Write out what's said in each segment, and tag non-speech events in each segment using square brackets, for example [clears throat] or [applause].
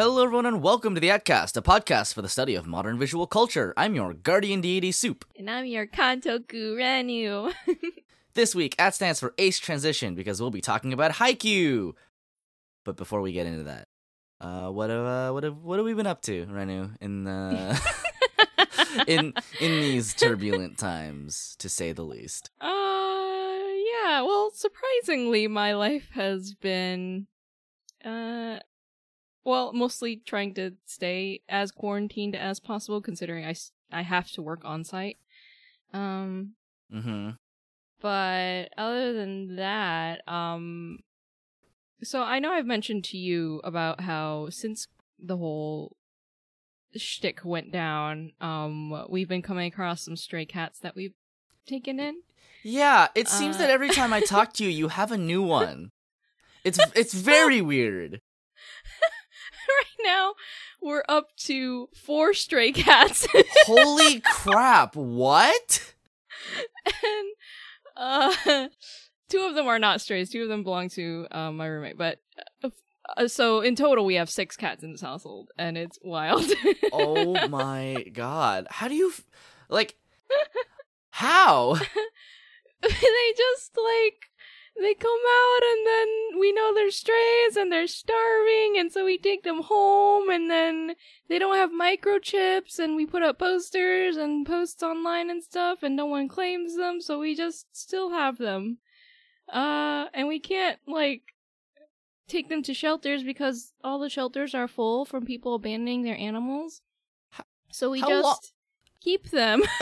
Hello, everyone, and welcome to the Atcast, a podcast for the study of modern visual culture. I'm your guardian deity, Soup. And I'm your Kantoku Renu. [laughs] This week, AT stands for Ace Transition because we'll be talking about Haikyuu. But before we get into that, uh, what have uh, what have what have we been up to, Renu, in uh, [laughs] in in these turbulent times, to say the least? uh, yeah. Well, surprisingly, my life has been, uh, well, mostly trying to stay as quarantined as possible, considering I, I have to work on site. Um, Mm-hmm. but other than that, um, so I know I've mentioned to you about how since the whole shtick went down, um, we've been coming across some stray cats that we've taken in. Yeah, it seems Uh, that every time I talk to you, you have a new [laughs] one. It's it's very weird. [laughs] right now, we're up to four stray cats, [laughs] Holy crap! What? and uh, two of them are not strays. Two of them belong to uh, my roommate, but. Uh, uh, so in total, we have six cats in this household, and it's wild. [laughs] Oh my god! How do you f- like? How? they just like they come out and then we know they're strays and they're starving and so we take them home and then they don't have microchips and we put up posters and posts online and stuff and no one claims them so we just still have them. Uh and we can't like take them to shelters because all the shelters are full from people abandoning their animals. So we how just lo- keep them. [laughs]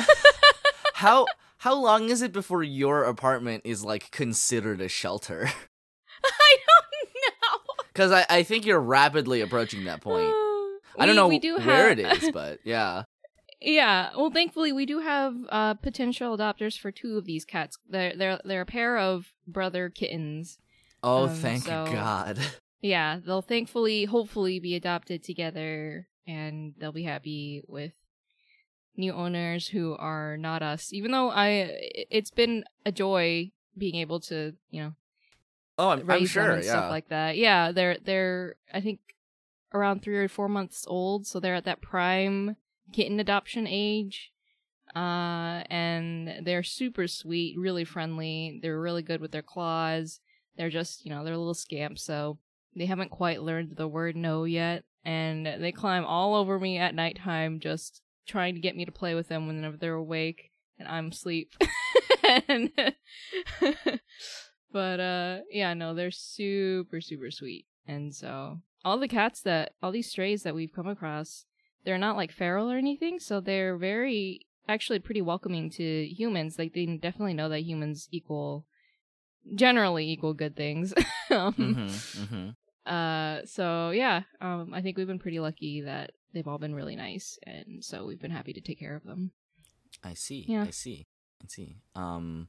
How how long is it before your apartment is like considered a shelter? [laughs] i don't know Because I, I think you're rapidly approaching that point. [sighs] I don't We- know we do where have- it is, [laughs] but yeah. Yeah, well, thankfully we do have uh, potential adopters for two of these cats. They're they're they're a pair of brother kittens. Oh, Um, thank so- God. [laughs] Yeah, they'll thankfully, hopefully, be adopted together, and they'll be happy with new owners who are not us. Even though I, it's been a joy being able to, you know, Oh, I'm, I'm raise them sure. and Yeah. stuff like that. Yeah, they're they're I think around three or four months old, so they're at that prime kitten adoption age. Uh, and they're super sweet, really friendly. They're really good with their claws. They're just you know they're a little scamps, so they haven't quite learned the word no yet, and they climb all over me at nighttime, just trying to get me to play with them whenever they're awake and I'm asleep. and [laughs] [laughs] but uh yeah, no, they're super super sweet. And so all the cats that all these strays that we've come across, they're not like feral or anything, so they're very actually pretty welcoming to humans. Like they definitely know that humans equal generally equal good things. [laughs] um, hmm hmm uh, so yeah, um, I think we've been pretty lucky that they've all been really nice, and so we've been happy to take care of them. I see. Yeah. I see. I see. Um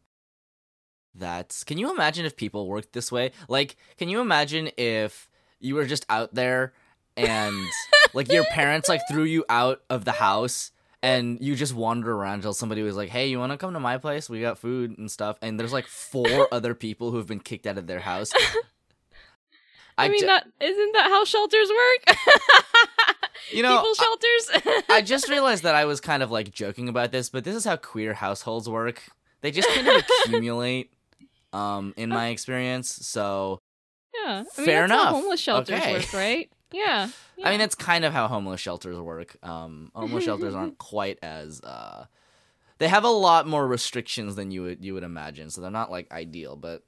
that's can you imagine if people worked this way? Like, can you imagine if you were just out there and [laughs] like your parents like threw you out of the house and you just wander around until somebody was like, "Hey, you want to come to my place? We got food and stuff." And there's like four [laughs] other people who've been kicked out of their house. [laughs] I, mean, ju- that isn't that how shelters work? You know, People shelters. I [laughs] just realized that I was kind of like joking about this, but this is how queer households work. They just kind of [laughs] accumulate, um, in my experience. So yeah, I mean, Fair that's how enough. homeless shelters Okay. work, right? Yeah. [laughs] I mean, that's kind of how homeless shelters work. Um, homeless shelters aren't quite as uh, they have a lot more restrictions than you would you would imagine. So they're not like ideal, but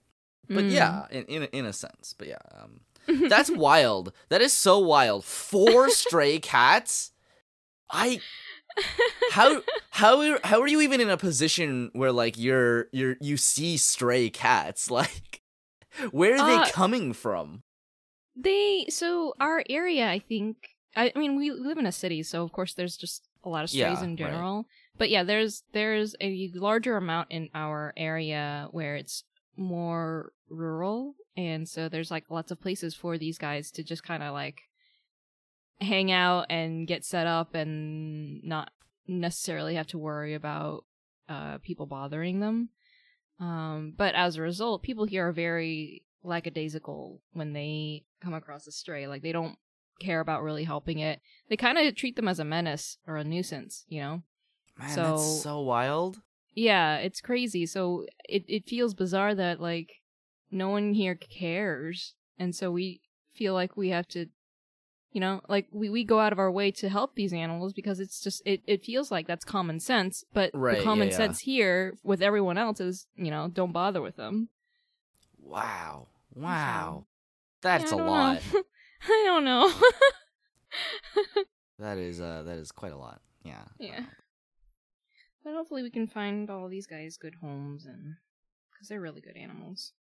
but Mm. yeah, in in a, in a sense. But yeah, um, [laughs] that's wild. That is so wild. Four [laughs] stray cats. I how how are- how are you even in a position where like you're you're you see stray cats [laughs] like where are Uh, they coming from They so our area, I think. I, I mean, we live in a city, so of course there's just a lot of strays Yeah, in right. general. But yeah, there's there's a larger amount in our area where it's more rural, and so there's like lots of places for these guys to just kind of like hang out and get set up and not necessarily have to worry about uh, people bothering them. Um, but as a result, people here are very lackadaisical when they come across a stray. Like they don't care about really helping it. They kind of treat them as a menace or a nuisance, you know. Man, So- that's so wild. Yeah, it's crazy. So it it feels bizarre that like no one here cares, and so we feel like we have to, you know, like we we go out of our way to help these animals because it's just it it feels like that's common sense, but Right, the common yeah. sense here with everyone else is you know don't bother with them. Wow. Wow. That's I a lot. [laughs] I don't know. [laughs] That is uh that is quite a lot. Yeah. Yeah. But hopefully we can find all these guys good homes and because they're really good animals.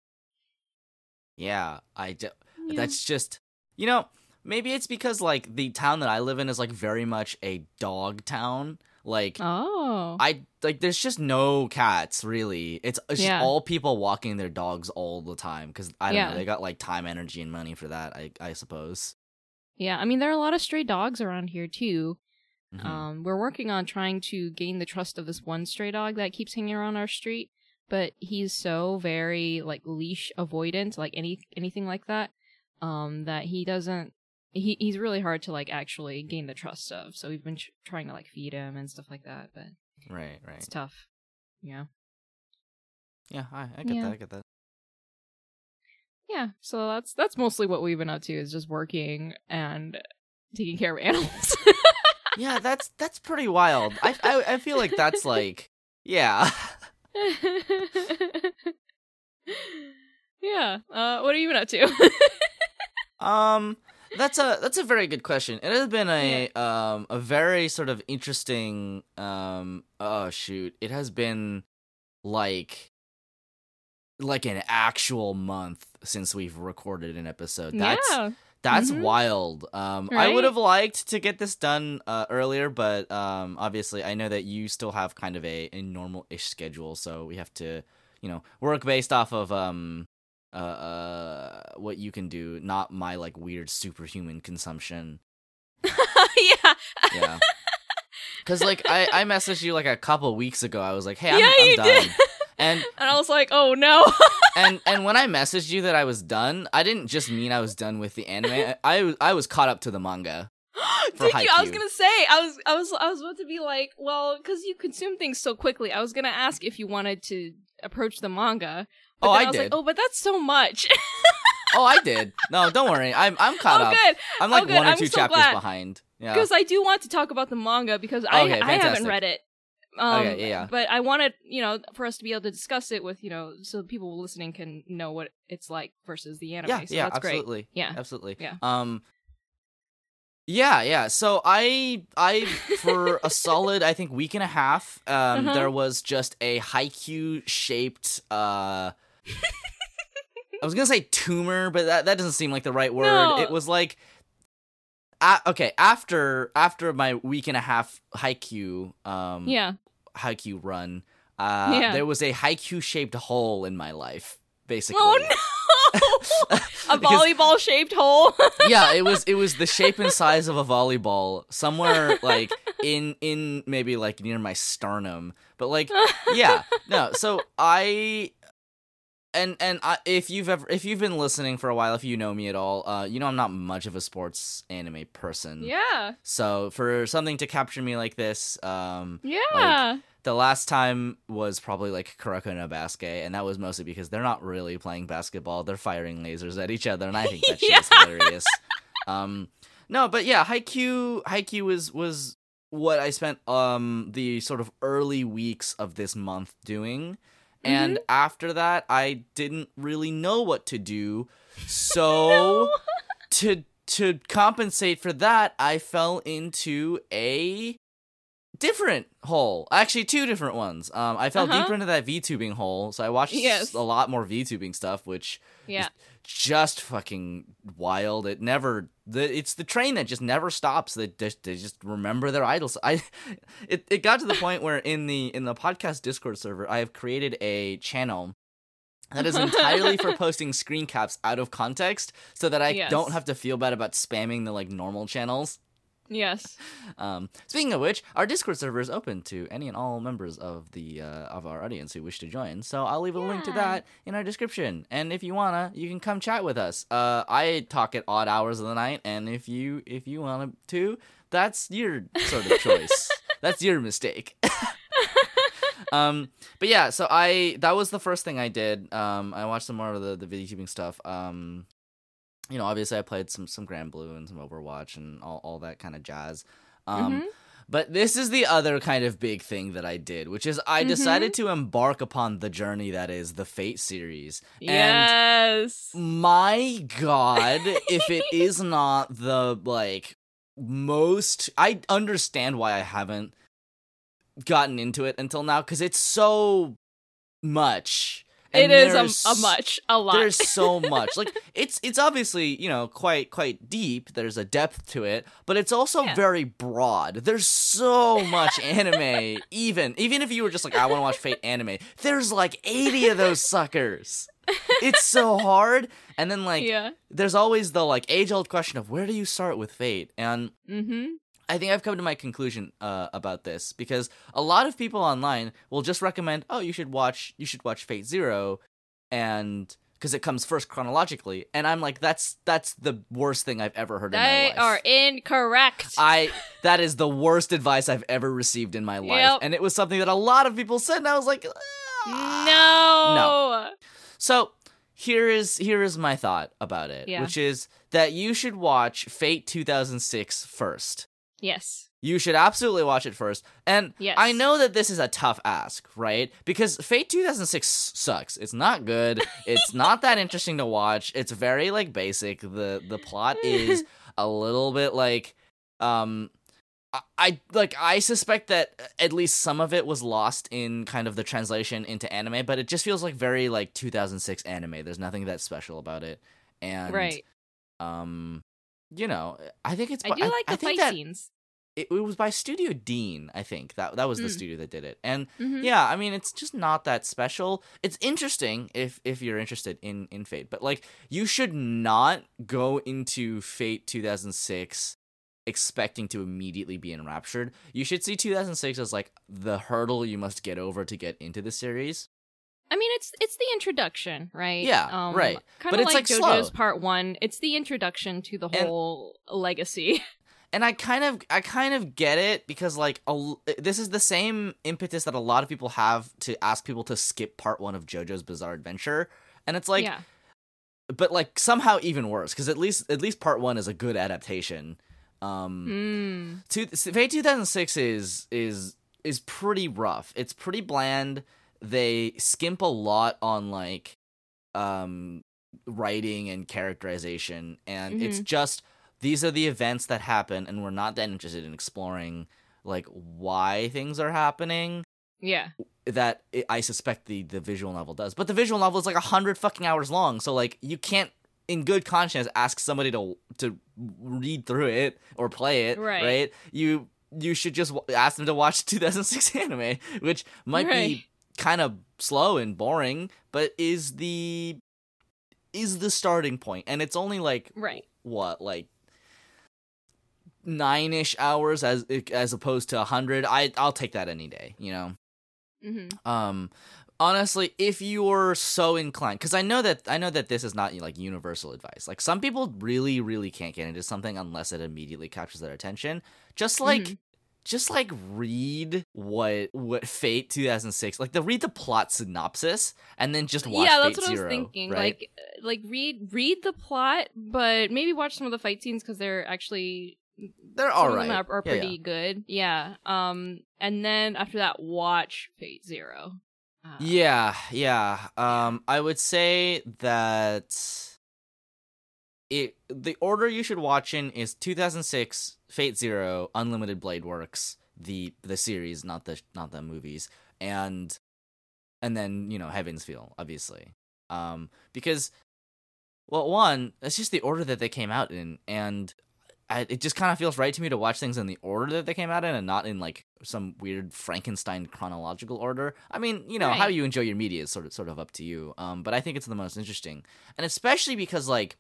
Yeah. I do- Yeah. that's just you know, maybe it's because like the town that I live in is like very much a dog town. Like oh. I like there's just no cats really. It's, it's Yeah. just all people walking their dogs all the time cuz I don't Yeah. know, they got like time, energy and money for that, I I suppose. Yeah, I mean there are a lot of stray dogs around here too. Mhm. Um, we're working on trying to gain the trust of this one stray dog that keeps hanging around our street, but he's so very like leash avoidant, like any anything like that, um, that he doesn't. He he's really hard to like actually gain the trust of. So we've been tr- trying to like feed him and stuff like that, but right, right. it's tough. Yeah, Yeah, I, I get Yeah. that. I get that. yeah. So that's that's mostly what we've been up to is just working and taking care of [laughs] animals. Yeah, that's that's pretty wild. I, I I feel like that's like yeah. yeah. Uh, what are you been up to? Um that's a that's a very good question. It has been a um a very sort of interesting um oh shoot. It has been like like an actual month since we've recorded an episode. That's yeah. That's Mhm. wild. Um, I would have liked to get this done uh, earlier, but um, obviously, I know that you still have kind of a, a normal-ish schedule, so we have to, you know, work based off of um, uh, uh, what you can do, not my like weird superhuman consumption. [laughs] yeah. Yeah, because like I I [laughs] messaged you like a couple weeks ago. I was like, hey, I'm, yeah, I'm you done. And [laughs] and I was like, oh no. [laughs] and and when I messaged you that I was done, I didn't just mean I was done with the anime. [laughs] I I, I was caught up to the manga. [gasps] For Did you? I was gonna say. I was. I was. I was about to be like, well, because you consume things so quickly. I was gonna ask if you wanted to approach the manga. But Oh, then I was did. Like, oh, but that's so much. Oh, I did. No, don't worry. I'm I'm caught oh, up. good. I'm like Oh, one or I'm two so chapters glad. behind. Yeah. Because I do want to talk about the manga because I Okay, I haven't read it. Um, Okay, yeah, yeah. But I wanted, you know, for us to be able to discuss it with, you know, so people listening can know what it's like versus the anime. yeah, so yeah, that's great. absolutely. Yeah. Absolutely. Yeah. Um Yeah, yeah. So I I for a [laughs] solid I think week and a half, um Uh-huh. there was just a Haikyuu shaped uh I was gonna say tumor, but that, that doesn't seem like the right word. No. It was like a okay, after after my week and a half Haikyuu um Yeah. Haiku run, uh, Yeah. there was a Haikyuu shaped hole in my life, basically. Oh no! [laughs] a volleyball shaped hole. [laughs] yeah, it was it was the shape and size of a volleyball, somewhere like in in maybe like near my sternum, but like yeah, no. So I. And and I, if you've ever if you've been listening for a while, if you know me at all, uh, you know I'm not much of a sports anime person. yeah. So for something to capture me like this, um, Yeah. the last time was probably like Kuroko no Basket, and that was mostly because they're not really playing basketball; they're firing lasers at each other, and I think that [laughs] shit is Yeah. hilarious. Um, no, but yeah, Haikyuu, Haikyuu was was what I spent um the sort of early weeks of this month doing, and Mm-hmm. after that, I didn't really know what to do, so [laughs] No. to to compensate for that, I fell into a different hole. Actually, two different ones. Um, I fell Uh-huh. deeper into that VTubing hole, so I watched Yes. a lot more VTubing stuff, which Yeah. Just fucking wild. It never. The, it's the train that just never stops. They just they just remember their idols. I, [laughs] it, it got to the [laughs] point where in the in the podcast Discord server, I have created a channel [laughs] that is entirely for posting screen caps out of context, so that I Yes. don't have to feel bad about spamming the like normal channels. Yes. [laughs] Um, speaking of which, our Discord server is open to any and all members of the uh, of our audience who wish to join. So I'll leave a link to that in our description. And if you wanna, you can come chat with us. Uh, I talk at odd hours of the night, and if you if you want to, that's your sort of choice. [laughs] that's your mistake. [laughs] um, but yeah, so I that was the first thing I did. Um, I watched some more of the the video tubing stuff. Um, you know, obviously I played some some Granblue and some Overwatch and all all that kind of jazz. Um, Mhm. but this is the other kind of big thing that I did, which is I Mhm. decided to embark upon the journey that is the Fate series. And Yes. my god, if it [laughs] is not the like most I understand why I haven't gotten into it until now cuz it's so much. It And is there's a, a much, a lot. there's so [laughs] much. Like it's it's obviously, you know, quite quite deep. There's a depth to it, but it's also Yeah. very broad. There's so [laughs] much anime even even if you were just like I want to watch Fate anime, there's like 80 of those suckers. It's so hard. And then like yeah. there's always the like age-old question of where do you start with Fate? And Mm-hmm. I think I've come to my conclusion uh, about this because a lot of people online will just recommend, "Oh, you should watch you should watch Fate Zero, and because it comes first chronologically." And I'm like, "That's that's the worst thing I've ever heard in my They life." are incorrect. I that is the worst advice I've ever received in my life, Yep. and it was something that a lot of people said, and I was like, "Ah." no. So here is here is my thought about it, Yeah. which is that you should watch Fate 2006 first. Yes. You should absolutely watch it first. And Yes. I know that this is a tough ask, right? Because Fate 2006 sucks. It's not good. [laughs] It's not that interesting to watch. It's very like basic. The the plot [laughs] is a little bit like um I, like I suspect that at least some of it was lost in kind of the translation into anime, but it just feels like very like 2006 anime. There's nothing that special about it. And right. um you know, I think it's I do like the think fight that scenes. it, it was by Studio Dean, I think. That that was the Mm. studio that did it. And Mhm. yeah, I mean it's just not that special. It's interesting if if you're interested in in Fate, but like you should not go into Fate 2006 expecting to immediately be enraptured. You should see 2006 as like the hurdle you must get over to get into the series. I mean, it's it's the introduction, right? Yeah, right. Kind of like, like, JoJo's slow. Part One. It's the introduction to the And- whole legacy. [laughs] and I kind of I kind of get it because like a, this is the same impetus that a lot of people have to ask people to skip part 1 of JoJo's Bizarre Adventure and it's like yeah. but like somehow even worse cuz at least at least part 1 is a good adaptation um Mm. two, Fate 2006 is is is pretty rough. It's pretty bland. They skimp a lot on like um writing and characterization and it's just these are the events that happen and we're not that interested in exploring like why things are happening Yeah. that it, I suspect the the visual novel does. But the visual novel is like a hundred fucking hours long, so like you can't, in good conscience, ask somebody to to read through it or play it. Right. Right. You you should just w- ask them to watch [laughs] 2006 anime, which might Right. be kind of slow and boring, but is the is the starting point, and it's only like Right. what like nine ish hours as as opposed to a hundred. I I'll take that any day. You know. hmm Um, honestly, if you're so inclined, because I know that I know that this is not like universal advice. Like some people really, really can't get into something unless it immediately captures their attention. Just like, Mhm. Just like read what what Fate 2006, like the read the plot synopsis and then just watch. yeah, Fate that's what Zero, I was thinking. right? Like, uh, like read read the plot, but maybe watch some of the fight scenes because they're actually they're all of them are, are Yeah, yeah. pretty good. Yeah. Um, and then after that, watch Fate Zero. Uh, Yeah, yeah. Um, I would say that it the order you should watch in is 2006 Fate Zero, Unlimited Blade Works, the the series, not the not the movies, and and then you know Heaven's Feel, obviously. Um, because well, one, it's just the order that they came out in, and I, it just kind of feels right to me to watch things in the order that they came out in, and not in like some weird Frankenstein chronological order. I mean, you know, how you enjoy your media is sort of sort of up to you. Um, but I think it's the most interesting, and especially because like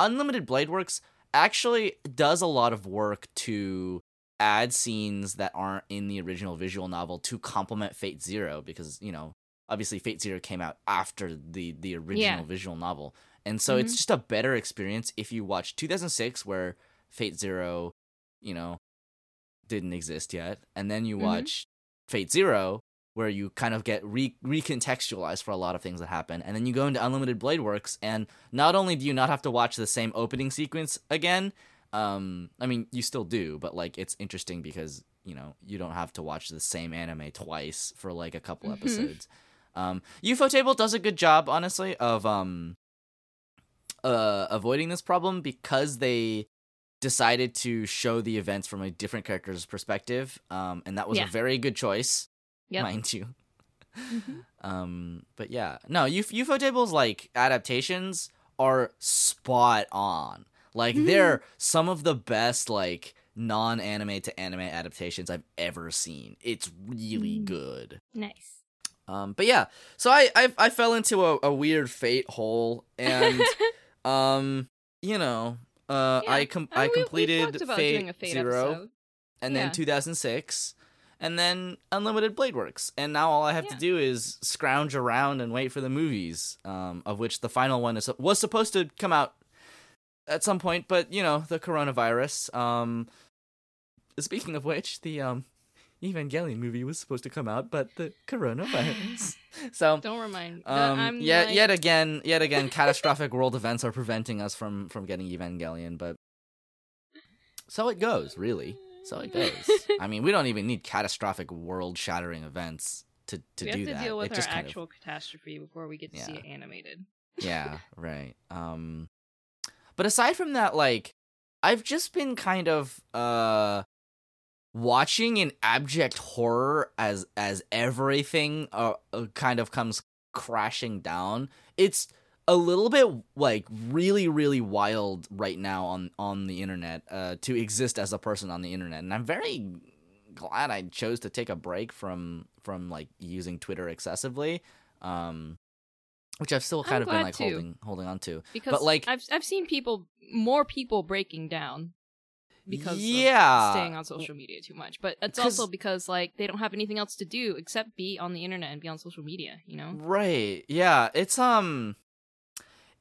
Unlimited Blade Works actually does a lot of work to add scenes that aren't in the original visual novel to complement Fate Zero because you know obviously Fate Zero came out after the the original Yeah. visual novel, and so it's Mhm. just a better experience if you watch 2006 where Fate Zero, you know, didn't exist yet, and then you Mhm. watch Fate Zero where you kind of get re- recontextualized for a lot of things that happen, and then you go into Unlimited Blade Works, and not only do you not have to watch the same opening sequence again, um, I mean you still do, but like it's interesting because you know you don't have to watch the same anime twice for like a couple Mhm. episodes. Um, Ufotable does a good job, honestly, of um, uh, avoiding this problem because they decided to show the events from a different character's perspective, um, and that was Yeah. a very good choice, Yep. mind you. Mhm. [laughs] Um, but yeah, no, Uf- Ufotable's like adaptations are spot on. Like Mhm. they're some of the best like non-anime to anime adaptations I've ever seen. It's really Mm. good. Nice. Um, but yeah, so I I, I fell into a, a weird fate hole, and [laughs] um, you know, uh, Yeah. I com- Uh, I we- we completed talked about Fate, doing a Fate Zero, episode. and Yeah. then 2006, and then Unlimited Blade Works, and now all I have to do is scrounge around and wait for the movies, um, of which the final one is was supposed to come out at some point, but you know the coronavirus. Um, speaking of which, the um. Evangelion movie was supposed to come out, but the coronavirus. [laughs] so Don't remind. um, yet, like- yet again, yet again, catastrophic world events are preventing us from from getting Evangelion. But so it goes, really. So it [laughs] goes. I mean, we don't even need catastrophic world-shattering events to to we do have to that. deal with it our actual catastrophe before we get to see it animated. yeah, [laughs] right. Um, but aside from that, like, I've just been kind of uh watching in abject horror as as everything uh, uh, kind of comes crashing down it's a little bit like really really wild right now on on the internet uh to exist as a person on the internet and i'm very glad i chose to take a break from from like using twitter excessively um which i've still kind I'm of been like too. holding holding on to Because like- I've I've seen people more people breaking down because Yeah. of staying on social media too much. But it's also because like they don't have anything else to do except be on the internet and be on social media, you know? Right. Yeah, it's um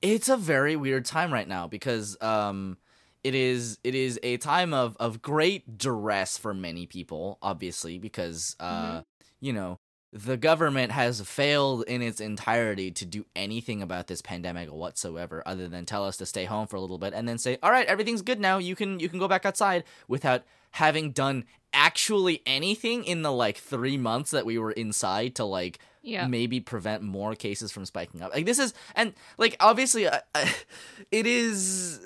it's a very weird time right now because um it is it is a time of of great duress for many people obviously because uh you know the government has failed in its entirety to do anything about this pandemic whatsoever other than tell us to stay home for a little bit and then say all right everything's good now. You can you can go back outside without having done actually anything in the like 3 months that we were inside to like Yeah. maybe prevent more cases from spiking up. Like this is and like obviously uh, uh, it is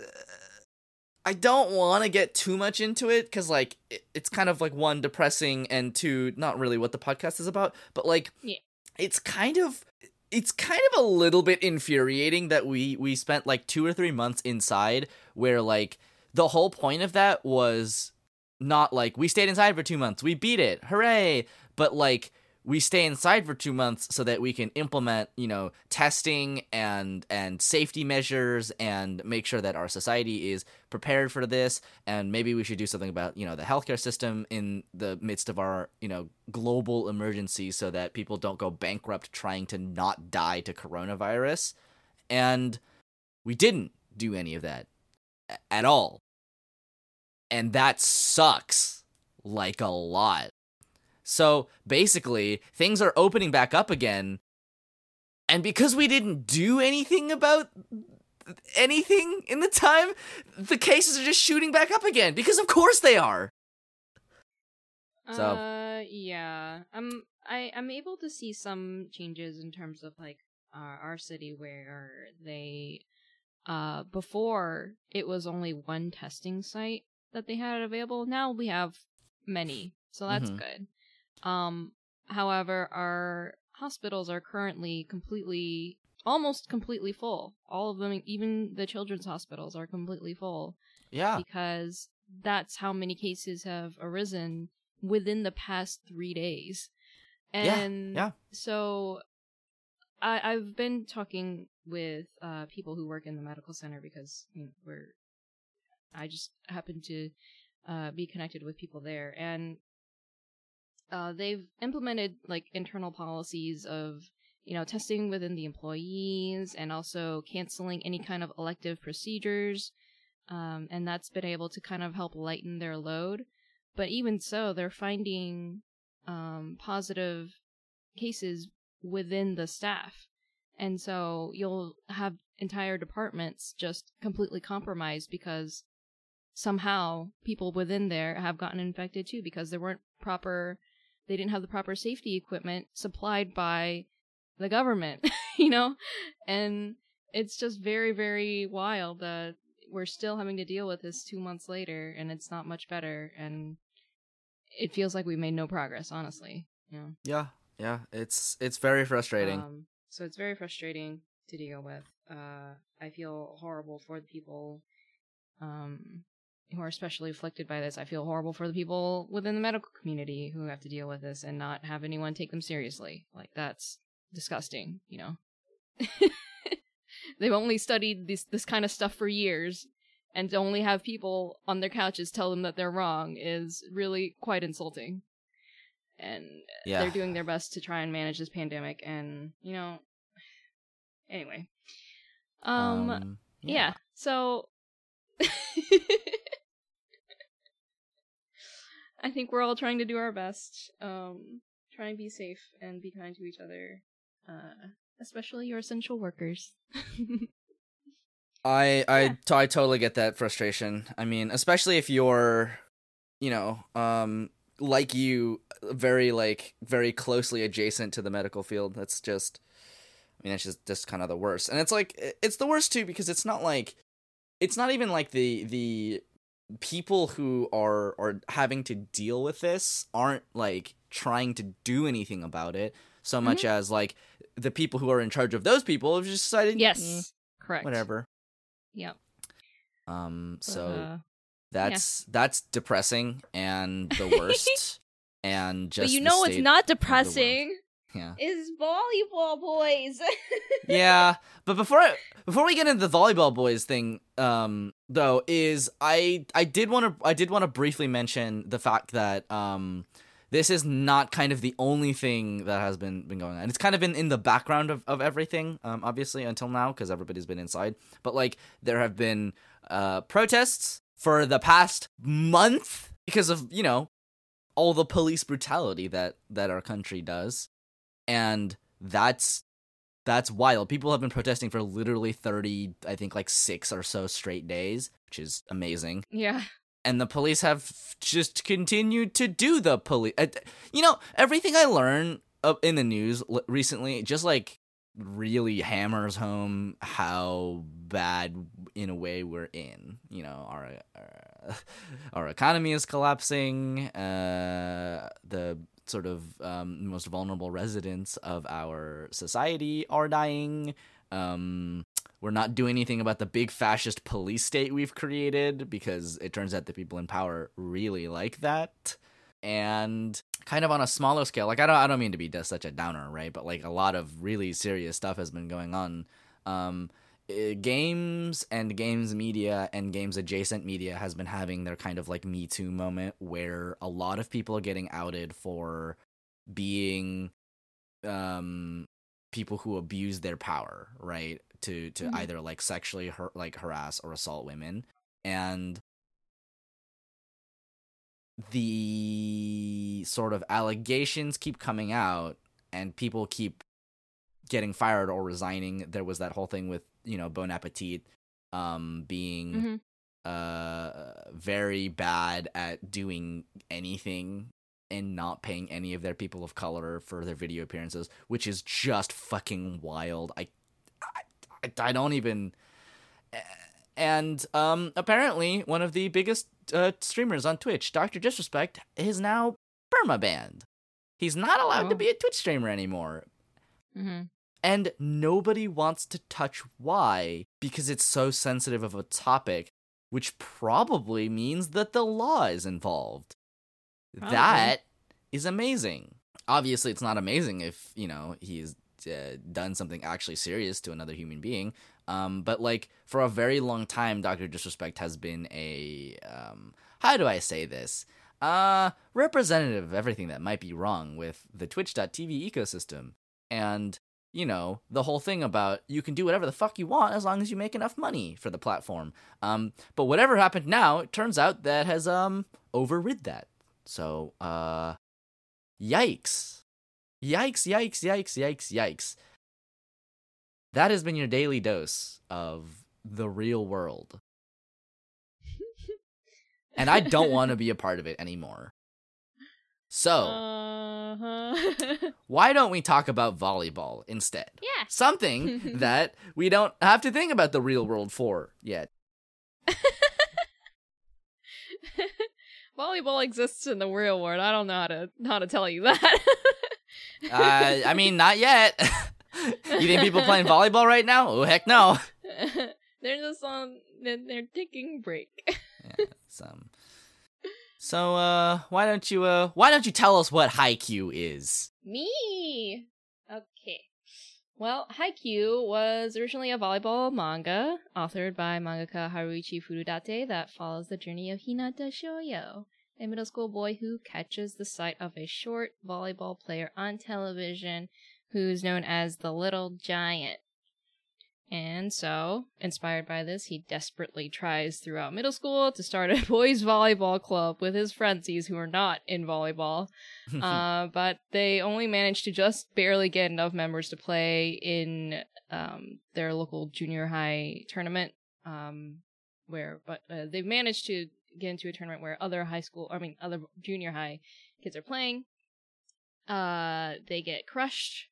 I don't want to get too much into it cuz like it, it's kind of like one depressing and two not really what the podcast is about, but like Yeah. it's kind of it's kind of a little bit infuriating that we we spent like 2 or 3 months inside where like the whole point of that was not like we stayed inside for 2 months. We beat it. Hooray. But like we stay inside for two months so that we can implement you know testing and and safety measures and make sure that our society is prepared for this. And maybe we should do something about you know the healthcare system in the midst of our you know global emergency so that people don't go bankrupt trying to not die to coronavirus. And we didn't do any of that at all. And that sucks like a lot so basically, things are opening back up again. And because we didn't do anything about anything in the time, the cases are just shooting back up again. Because of course they are. So- Uh, yeah. I'm I I'm able to see some changes in terms of like our our city where they uh before it was only one testing site that they had available. Now we have many. So that's Mhm. good. Um however, our hospitals are currently completely almost completely full. All of them even the children's hospitals are completely full Yeah. because that's how many cases have arisen within the past three days. Yeah, And yeah. so I, I've been talking with uh, people who work in the medical center because you know, we're I just happened to uh, be connected with people there, and uh, they've implemented like internal policies of you know testing within the employees and also canceling any kind of elective procedures, um, and that's been able to kind of help lighten their load. But even so, they're finding um, positive cases within the staff. And so you'll have entire departments just completely compromised because somehow people within there have gotten infected too because there weren't proper they didn't have the proper safety equipment supplied by the government, [laughs] you know? And it's just very, very wild that we're still having to deal with this two months later and it's not much better. And it feels like we made no progress, honestly. You know? Yeah, yeah. It's it's very frustrating. Um, so it's very frustrating to deal with. Uh, I feel horrible for the people um, who are especially afflicted by this. I feel horrible for the people within the medical community who have to deal with this and not have anyone take them seriously. Like that's disgusting, you know. [laughs] They've only studied this this kind of stuff for years, and to only have people on their couches tell them that they're wrong is really quite insulting. And Yeah. they're doing their best to try and manage this pandemic, and you know. Anyway, um, yeah. So [laughs] I think we're all trying to do our best. Um try and be safe and be kind to each other. Uh especially your essential workers. I I, Yeah. t- I totally get that frustration. I mean, especially if you're, you know, um, like you, very like very closely adjacent to the medical field. That's just, I mean, it's just just kind of the worst. And it's like it's the worst too because it's not like, it's not even like the the people who are are having to deal with this aren't like trying to do anything about it so much as like the people who are in charge of those people have just decided yes. "Mm, Correct. whatever Yep. um so uh, that's that's depressing and the [laughs] worst and just but you know it's not of the world. depressing yeah. Is volleyball boys. [laughs] yeah but before I, before we get into the volleyball boys thing um though is i i did want to i did want to briefly mention the fact that um this is not kind of the only thing that has been been going on. It's kind of been in the background of, of everything um obviously until now because everybody's been inside. But like there have been uh protests for the past month because of you know all the police brutality that that our country does and that's that's wild. People have been protesting for literally 30, I think like 6 or so straight days, which is amazing. yeah. And the police have just continued to do the police. You know, everything I learn uh, in the news recently just like really hammers home how bad in a way we're in. You know, our our, [laughs] our economy is collapsing. Uh, the sort of um, most vulnerable residents of our society are dying. Um, we're not doing anything about the big fascist police state we've created because it turns out the people in power really like that. And kind of on a smaller scale, like I don't, I don't mean to be just such a downer, right? But like a lot of really serious stuff has been going on. Um, games and games media and games adjacent media has been having their kind of like Me Too moment where a lot of people are getting outed for being um people who abuse their power, right? To to Mhm. either like sexually har- like harass or assault women. And the sort of allegations keep coming out and people keep getting fired or resigning. There was that whole thing with, you know, Bon Appetit um being Mhm. uh very bad at doing anything and not paying any of their people of color for their video appearances, which is just fucking wild. I I, I- don't even and um apparently one of the biggest uh, streamers on Twitch, Dr. Disrespect, is now perma banned. He's not allowed to Oh. be a Twitch streamer anymore. Mhm. And nobody wants to touch why because it's so sensitive of a topic, which probably means that the law is involved. Probably. That is amazing. Obviously, it's not amazing if, you know, he's uh, done something actually serious to another human being, Um, but like for a very long time, Doctor Disrespect has been a um, how do I say this? Uh, representative of everything that might be wrong with the Twitch.tv ecosystem, and you know the whole thing about you can do whatever the fuck you want as long as you make enough money for the platform. Um, but whatever happened now, it turns out that has um overrid that. So uh, yikes, yikes, yikes, yikes, yikes, yikes that has been your daily dose of the real world. [laughs] and I don't want to be a part of it anymore. So, uh-huh. [laughs] why don't we talk about volleyball instead? yeah. Something [laughs] that we don't have to think about the real world for yet. [laughs] Volleyball exists in the real world. I don't know how to how to tell you that. uh, I mean, not yet. you think people playing volleyball right now? Oh heck no. they're just on. They're, they're taking break. yeah, some. So uh, why don't you uh, why don't you tell us what Haikyuu is? Me. Okay. Well, Haikyuu was originally a volleyball manga authored by mangaka Haruichi Furudate that follows the journey of Hinata Shoyo, a middle school boy who catches the sight of a short volleyball player on television who's known as the Little Giant. And so, inspired by this, he desperately tries throughout middle school to start a [laughs] boys' volleyball club with his friendsies who are not in volleyball. [laughs] uh, but they only manage to just barely get enough members to play in um, their local junior high tournament. Um, where, but uh, they've managed to get into a tournament where other high school, I mean, other junior high kids are playing. Uh, they get crushed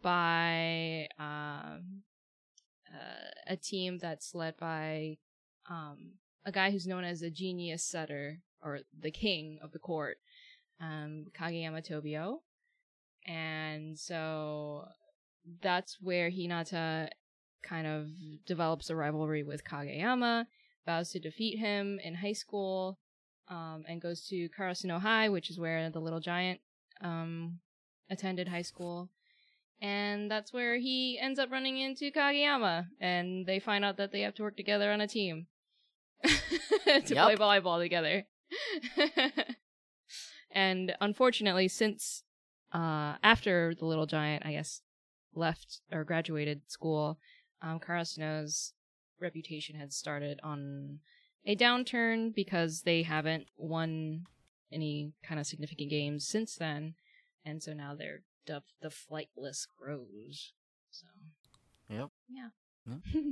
by um, uh, a team that's led by um, a guy who's known as a genius setter or the king of the court, um, Kageyama Tobio. And so that's where Hinata kind of develops a rivalry with Kageyama, vows to defeat him in high school, um, and goes to Karasuno High, which is where the little giant um, attended high school and that's where he ends up running into Kageyama, and they find out that they have to work together on a team [laughs] to play volleyball together. [laughs] and unfortunately, since uh, after the little giant, I guess, left or graduated school, um, Karasuno's reputation had started on a downturn because they haven't won any kind of significant games since then, and so now they're dubbed the flightless crows. So. Yep. Yeah. Yep. [laughs]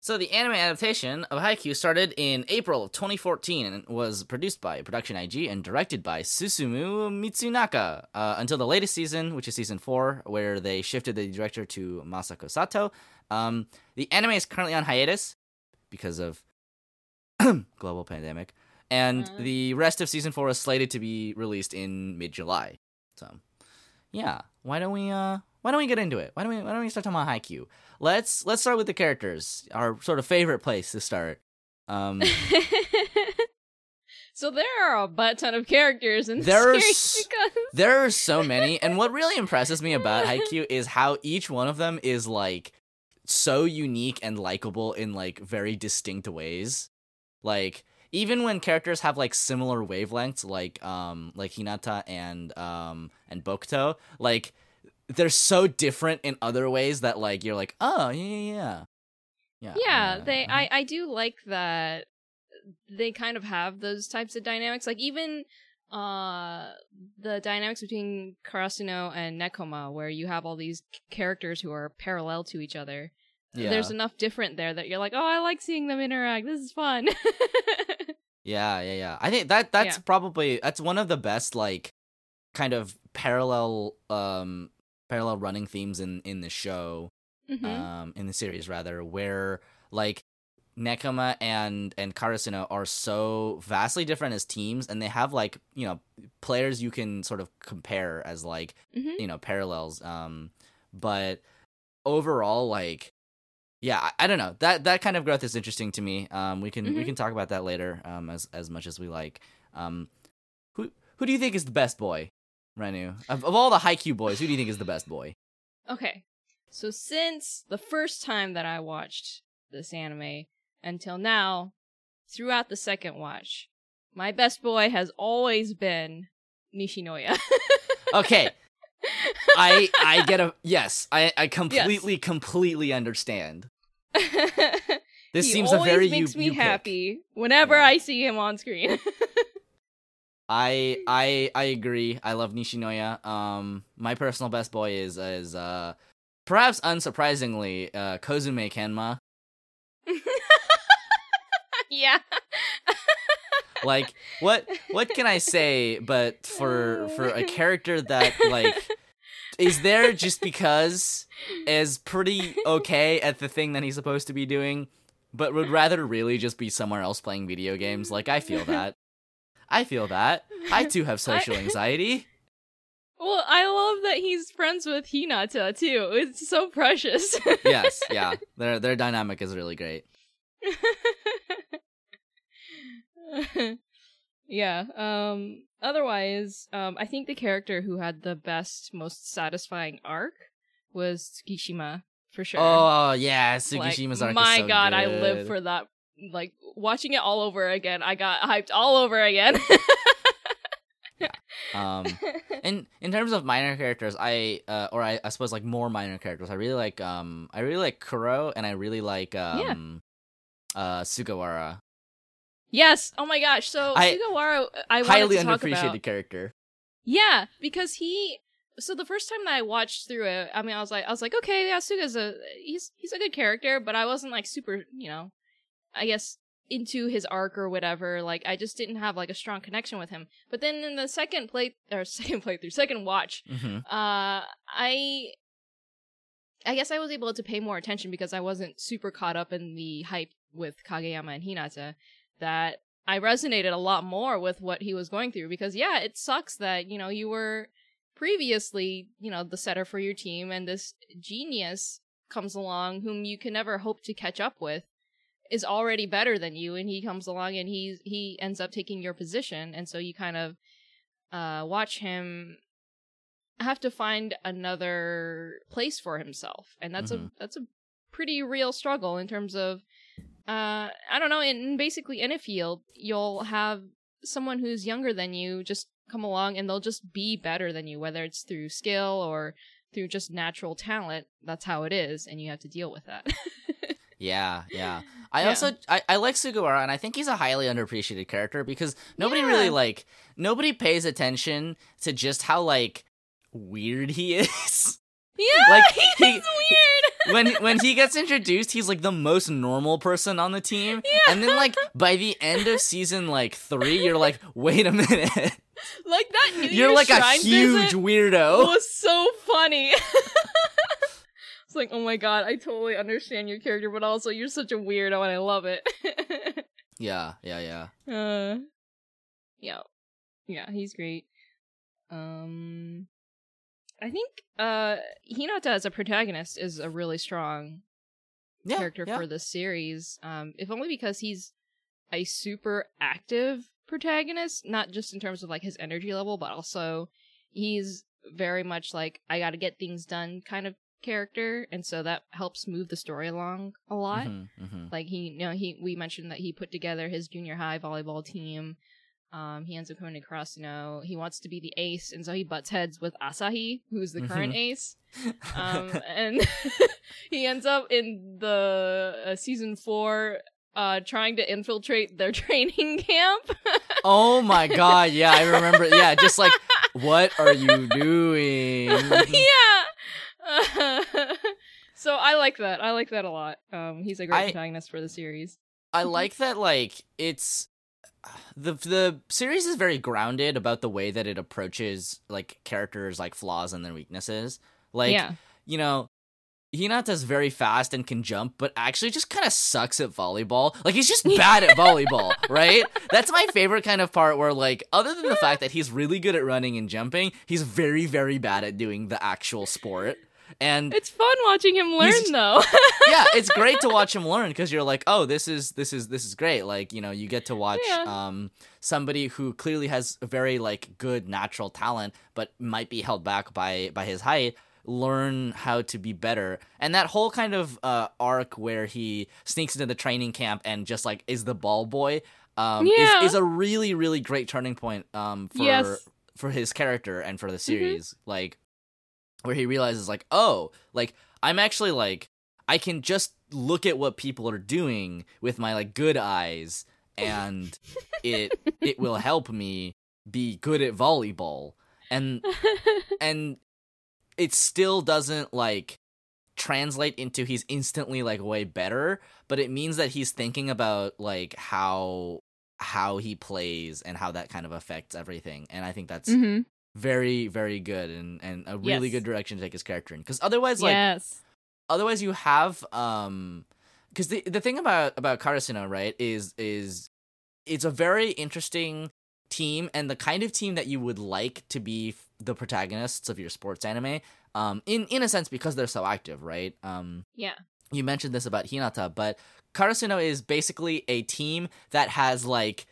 so the anime adaptation of Haikyuu started in April of 2014 and was produced by Production IG and directed by Susumu Mitsunaka uh, until the latest season, which is season four, where they shifted the director to Masako Sato. Um, the anime is currently on hiatus because of [clears throat] global pandemic, and uh. the rest of season four is slated to be released in mid July. So yeah, why don't we uh why don't we get into it? Why don't we why don't we start talking about Haikyuu? Let's let's start with the characters. Our sort of favorite place to start. Um [laughs] So there are a butt ton of characters in there are s- there are so [laughs] many, and what really impresses me about Haikyuu is how each one of them is like so unique and likable in like very distinct ways. Like even when characters have like similar wavelengths, like um like Hinata and um and Bokuto, like they're so different in other ways that like you're like, oh yeah yeah yeah. Yeah, yeah they uh-huh. I I do like that they kind of have those types of dynamics. Like even uh the dynamics between Karasuno and Nekoma where you have all these characters who are parallel to each other. Yeah. There's enough different there that you're like, "Oh, I like seeing them interact. This is fun." [laughs] Yeah, yeah, yeah. I think that that's yeah. probably that's one of the best like kind of parallel um parallel running themes in in the show mm-hmm. um in the series rather where like Nekoma and and Karasuno are so vastly different as teams and they have like, you know, players you can sort of compare as like, mm-hmm. you know, parallels um but overall like yeah, I, I, don't know. That that kind of growth is interesting to me. Um, we can mm-hmm. we can talk about that later. Um, as as much as we like. Um, who who do you think is the best boy, Renu? Of, of all the Haikyuu boys, who do you think is the best boy? Okay, So since the first time that I watched this anime until now, throughout the second watch, my best boy has always been Nishinoya. [laughs] Okay, I I get a yes. I I completely completely understand. [laughs] This he seems a very makes you, me you pick. happy whenever Yeah. I see him on screen. [laughs] I I I agree. I love Nishinoya. Um, my personal best boy is is uh, perhaps unsurprisingly, uh, Kozume Kenma. [laughs] yeah. Like what what can I say? But for for a character that like is there just because is pretty okay at the thing that he's supposed to be doing, but would rather really just be somewhere else playing video games. Like I feel that. I feel that. I too have social anxiety. Well, I love that he's friends with Hinata too. It's so precious. yes, yeah. [laughs] Their their dynamic is really great. [laughs] yeah. Um otherwise, um I think the character who had the best most satisfying arc was Tsukishima for sure. Oh yeah, Like, Tsukishima's arc My is so god, I live for that like watching it all over again. I got hyped all over again. [laughs] Um, in in terms of minor characters, I uh, or I, I suppose like more minor characters, I really like um I really like Kuro and I really like um uh Sugawara. Yes. Oh my gosh. So I- Sugawara I Highly to talk underappreciated about. character. Yeah, because he. So the first time that I watched through it, I mean, I was like, I was like, okay, yeah, Suga's a he's he's a good character, but I wasn't like super, you know, I guess into his arc or whatever. Like, I just didn't have like a strong connection with him. But then in the second play or [laughs] second playthrough, second watch, hmm uh, I. I guess I was able to pay more attention because I wasn't super caught up in the hype with Kageyama and Hinata that I resonated a lot more with what he was going through because yeah, it sucks that, you know, you were previously, you know, the setter for your team and this genius comes along whom you can never hope to catch up with is already better than you and he comes along and he's he ends up taking your position and so you kind of uh watch him have to find another place for himself and that's Mhm. a that's a pretty real struggle in terms of uh i don't know in basically in a field you'll have someone who's younger than you just come along and they'll just be better than you whether it's through skill or through just natural talent that's how it is and you have to deal with that [laughs] Yeah, yeah. I Yeah. also I, I like Sugawara and I think he's a highly underappreciated character because nobody Yeah. really like nobody pays attention to just how like weird he [laughs] is. Yeah Like, he's [laughs] he- weird [laughs] when when he gets introduced, he's like the most normal person on the team. Yeah. And then like [laughs] by the end of season like 3, you're like, "Wait a minute. like that New You're Year's like a huge weirdo." was so funny. it's like, oh my god, I totally understand your character, but also you're such a weirdo and I love it. Yeah, yeah, yeah. uh, yeah, yeah, he's great. Um, I think uh Hinata as a protagonist is a really strong Yeah. character yeah. for this series. Um, if only because he's a super active protagonist, not just in terms of like his energy level, but also he's very much like I got to get things done kind of character, and so that helps move the story along a lot. Mhm, mhm. Like he, you know, he we mentioned that he put together his junior high volleyball team. Um, he ends up coming across, you know, he wants to be the ace, and so he butts heads with Asahi, who's the current Mhm. ace [laughs] um, and [laughs] he ends up in the uh, season four uh trying to infiltrate their [laughs] training camp oh my god, yeah, I remember. Yeah, just like what are you doing? yeah so i like that i like that a lot um he's a great I- protagonist for the series I like that like it's the the series is very grounded about the way that it approaches like characters like flaws and their weaknesses. Like yeah you know, Hinata's very fast and can jump, but actually just kind of sucks at volleyball. Like he's just bad at volleyball, [laughs] right? That's my favorite kind of part where like other than the fact that he's really good at running and jumping, he's very very bad at doing the actual sport. And it's fun watching him learn though [laughs] yeah, it's great to watch him learn because you're like, oh, this is this is this is great. Like you know, you get to watch Yeah. um somebody who clearly has a very like good natural talent, but might be held back by by his height. learn how to be better. And that whole kind of uh, arc where he sneaks into the training camp and just like is the ball boy um, Yeah. is, is a really really great turning point um, for Yes. for his character and for the series. Like where he realizes like oh like I'm actually like I can just look at what people are doing with my like good eyes and [laughs] it it will help me be good at volleyball. And [laughs] and it still doesn't like translate into he's instantly like way better but it means that he's thinking about like how how he plays and how that kind of affects everything and i think that's hmm very very good and and a really Yes. good direction to take his character in because otherwise like yes. otherwise you have um because the the thing about about Karasuno, right is is it's a very interesting team and the kind of team that you would like to be f- the protagonists of your sports anime um in in a sense because they're so active right um Yeah. you mentioned this about Hinata, but Karasuno is basically a team that has like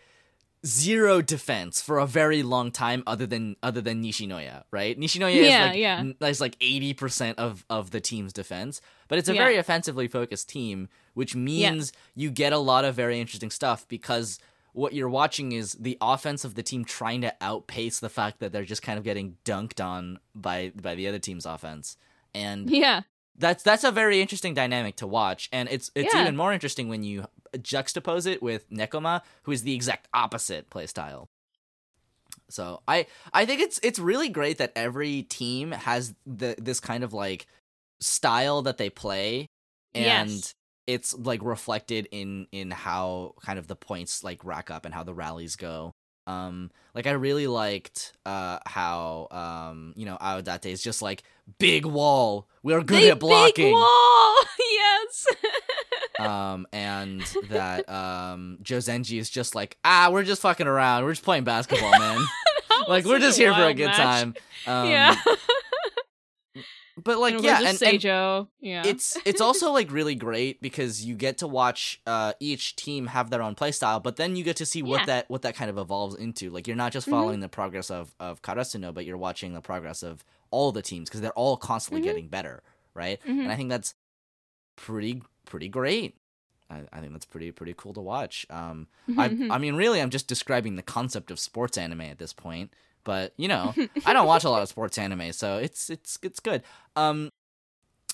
zero defense for a very long time other than other than Nishinoya, right? Nishinoya Yeah, is like yeah. n- is like 80% of of the team's defense, but it's a Yeah. very offensively focused team, which means you get a lot of very interesting stuff because what you're watching is the offense of the team trying to outpace the fact that they're just kind of getting dunked on by by the other team's offense. And Yeah. That's that's a very interesting dynamic to watch and it's it's Yeah. even more interesting when you juxtapose it with Nekoma who is the exact opposite playstyle. So I I think it's it's really great that every team has the this kind of like style that they play and Yes. it's like reflected in in how kind of the points like rack up and how the rallies go. Um like I really liked uh how um you know Aodate is just like big wall. We're good Big, at blocking. Big wall. [laughs] yes. [laughs] um and that um Jozenji is just like ah we're just fucking around. We're just playing basketball, man. [laughs] Like we're just here for a good time. Um yeah. But like And yeah and, Seijo. yeah. it's it's also like really great because you get to watch uh each team have their own playstyle but then you get to see what Yeah. that what that kind of evolves into like you're not just Mhm. following the progress of of Karasuno but you're watching the progress of all the teams because they're all constantly Mhm. getting better right Mhm. and i think that's pretty pretty great I, I think that's pretty pretty cool to watch um I, I mean really i'm just describing the concept of sports anime at this point but you know [laughs] I don't watch a lot of sports anime, so it's it's it's good. Um,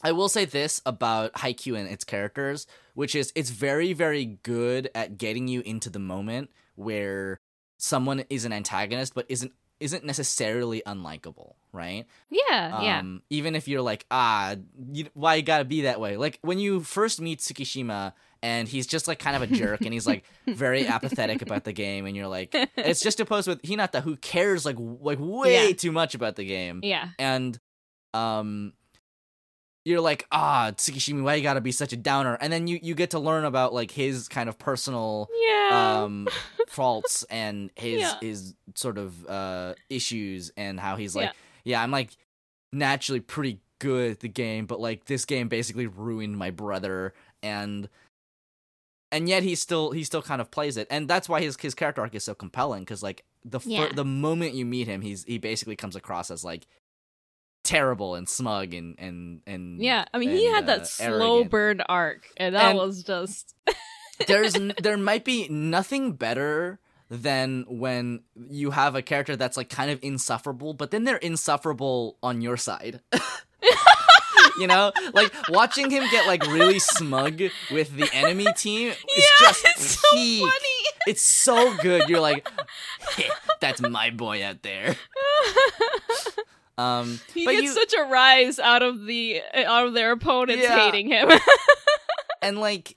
I will say this about Haikyuu and its characters, which is it's very very good at getting you into the moment where someone is an antagonist but isn't isn't necessarily unlikable, right? yeah. yeah. Um, even if you're like, ah, you, why you gotta be that way? Like when you first meet Tsukishima and he's just like kind of a jerk and he's like very [laughs] apathetic about the game, and you're like, it's just opposed with Hinata who cares like like way Yeah. too much about the game, Yeah. and um. You're like, ah, Tsukishima, why you gotta be such a downer? And then you, you get to learn about like his kind of personal Yeah. um [laughs] faults and his Yeah. his sort of uh issues and how he's like Yeah. yeah. i'm like naturally pretty good at the game but like this game basically ruined my brother and and yet he still he still kind of plays it and that's why his his character arc is so compelling because like the fir- Yeah. the moment you meet him he's he basically comes across as like terrible and smug and and and yeah. I mean, he had uh, that slow arrogant. burn arc, and that And- was just. [laughs] there's n- there might be nothing better than when you have a character that's like kind of insufferable, but then they're insufferable on your side. [laughs] you know, like watching him get like really smug with the enemy team is yeah, just it's so funny. It's so good. You're like, "Heh, that's my boy out there. [laughs] Um, he but gets you such a rise out of the out of their opponents Yeah. hating him. [laughs] and like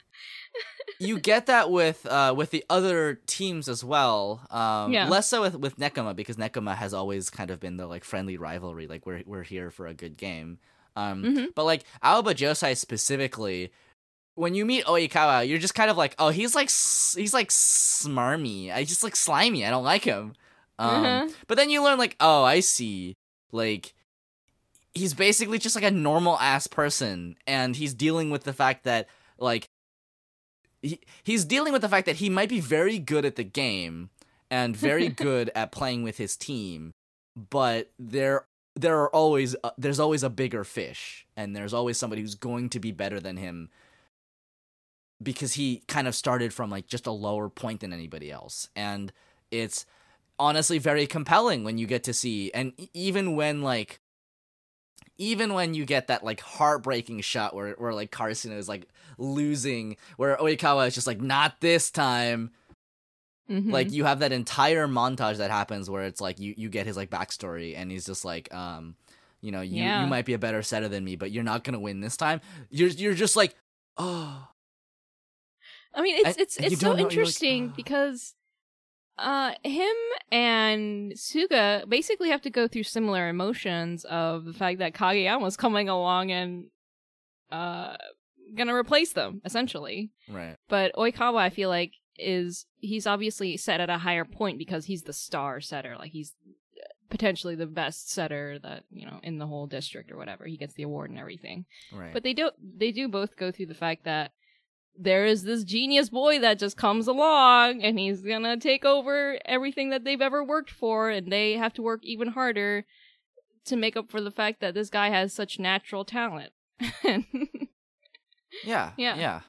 you get that with uh with the other teams as well um Yeah. less so with with nekoma because nekoma has always kind of been the like friendly rivalry like we're we're here for a good game um Mhm. but like aoba josai specifically when you meet oikawa you're just kind of like oh he's like he's like smarmy i just like slimy i don't like him um Mhm. but then you learn like oh i see like he's basically just like a normal ass person and he's dealing with the fact that like he, he's dealing with the fact that he might be very good at the game and very [laughs] good at playing with his team but there there are always uh, there's always a bigger fish and there's always somebody who's going to be better than him because he kind of started from like just a lower point than anybody else. And it's honestly very compelling when you get to see and even when like even when you get that like heartbreaking shot where where like Carson is like losing where Oikawa is just like not this time Mhm. like you have that entire montage that happens where it's like you you get his like backstory and he's just like um you know you Yeah. you might be a better setter than me but you're not gonna win this time you're you're just like oh I mean, it's And- it's and it's so know- you're like, interesting "Ah." because uh him and Suga basically have to go through similar emotions of the fact that Kageyama's coming along and uh gonna replace them essentially. right But Oikawa, I feel like, is he's obviously set at a higher point because he's the star setter. Like he's potentially the best setter that you know in the whole district or whatever. He gets the award and everything. right But they don't. they do both go through the fact that there is this genius boy that just comes along and he's gonna take over everything that they've ever worked for, and they have to work even harder to make up for the fact that this guy has such natural talent. [laughs] yeah Yeah. yeah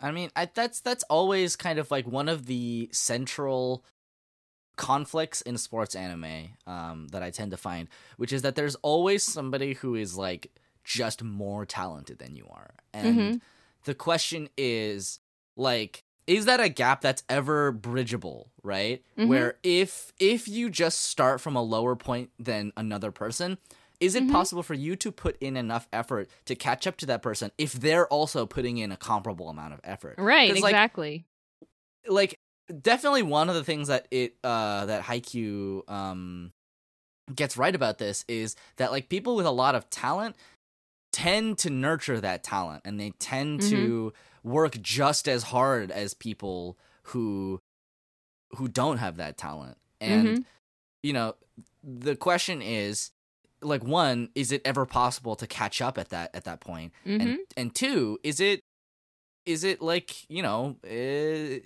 i mean I, that's that's always kind of like one of the central conflicts in sports anime um, that I tend to find, which is that there's always somebody who is like just more talented than you are, and Mhm. the question is like, is that a gap that's ever bridgeable, right? Mhm. Where if if you just start from a lower point than another person. Is it Mhm. possible for you to put in enough effort to catch up to that person if they're also putting in a comparable amount of effort? Right, exactly. like definitely one of the things that it uh that Haikyuu um gets right about this is that like people with a lot of talent tend to nurture that talent and they tend to work just as hard as people who who don't have that talent. And Mhm. you know, the question is like one, is it ever possible to catch up at that at that point? Mhm. and and two is it is it like you know uh,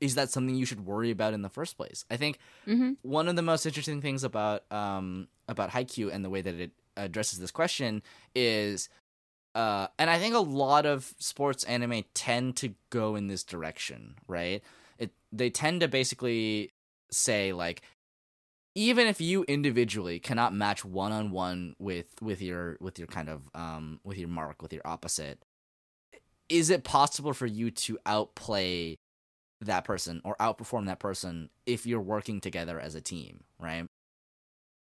is that something you should worry about in the first place i think Mhm. one of the most interesting things about um about Haikyuu and the way that it addresses this question is uh and i think a lot of sports anime tend to go in this direction right it they tend to basically say like even if you individually cannot match one on one with with your with your kind of um with your mark with your opposite is it possible for you to outplay that person or outperform that person if you're working together as a team right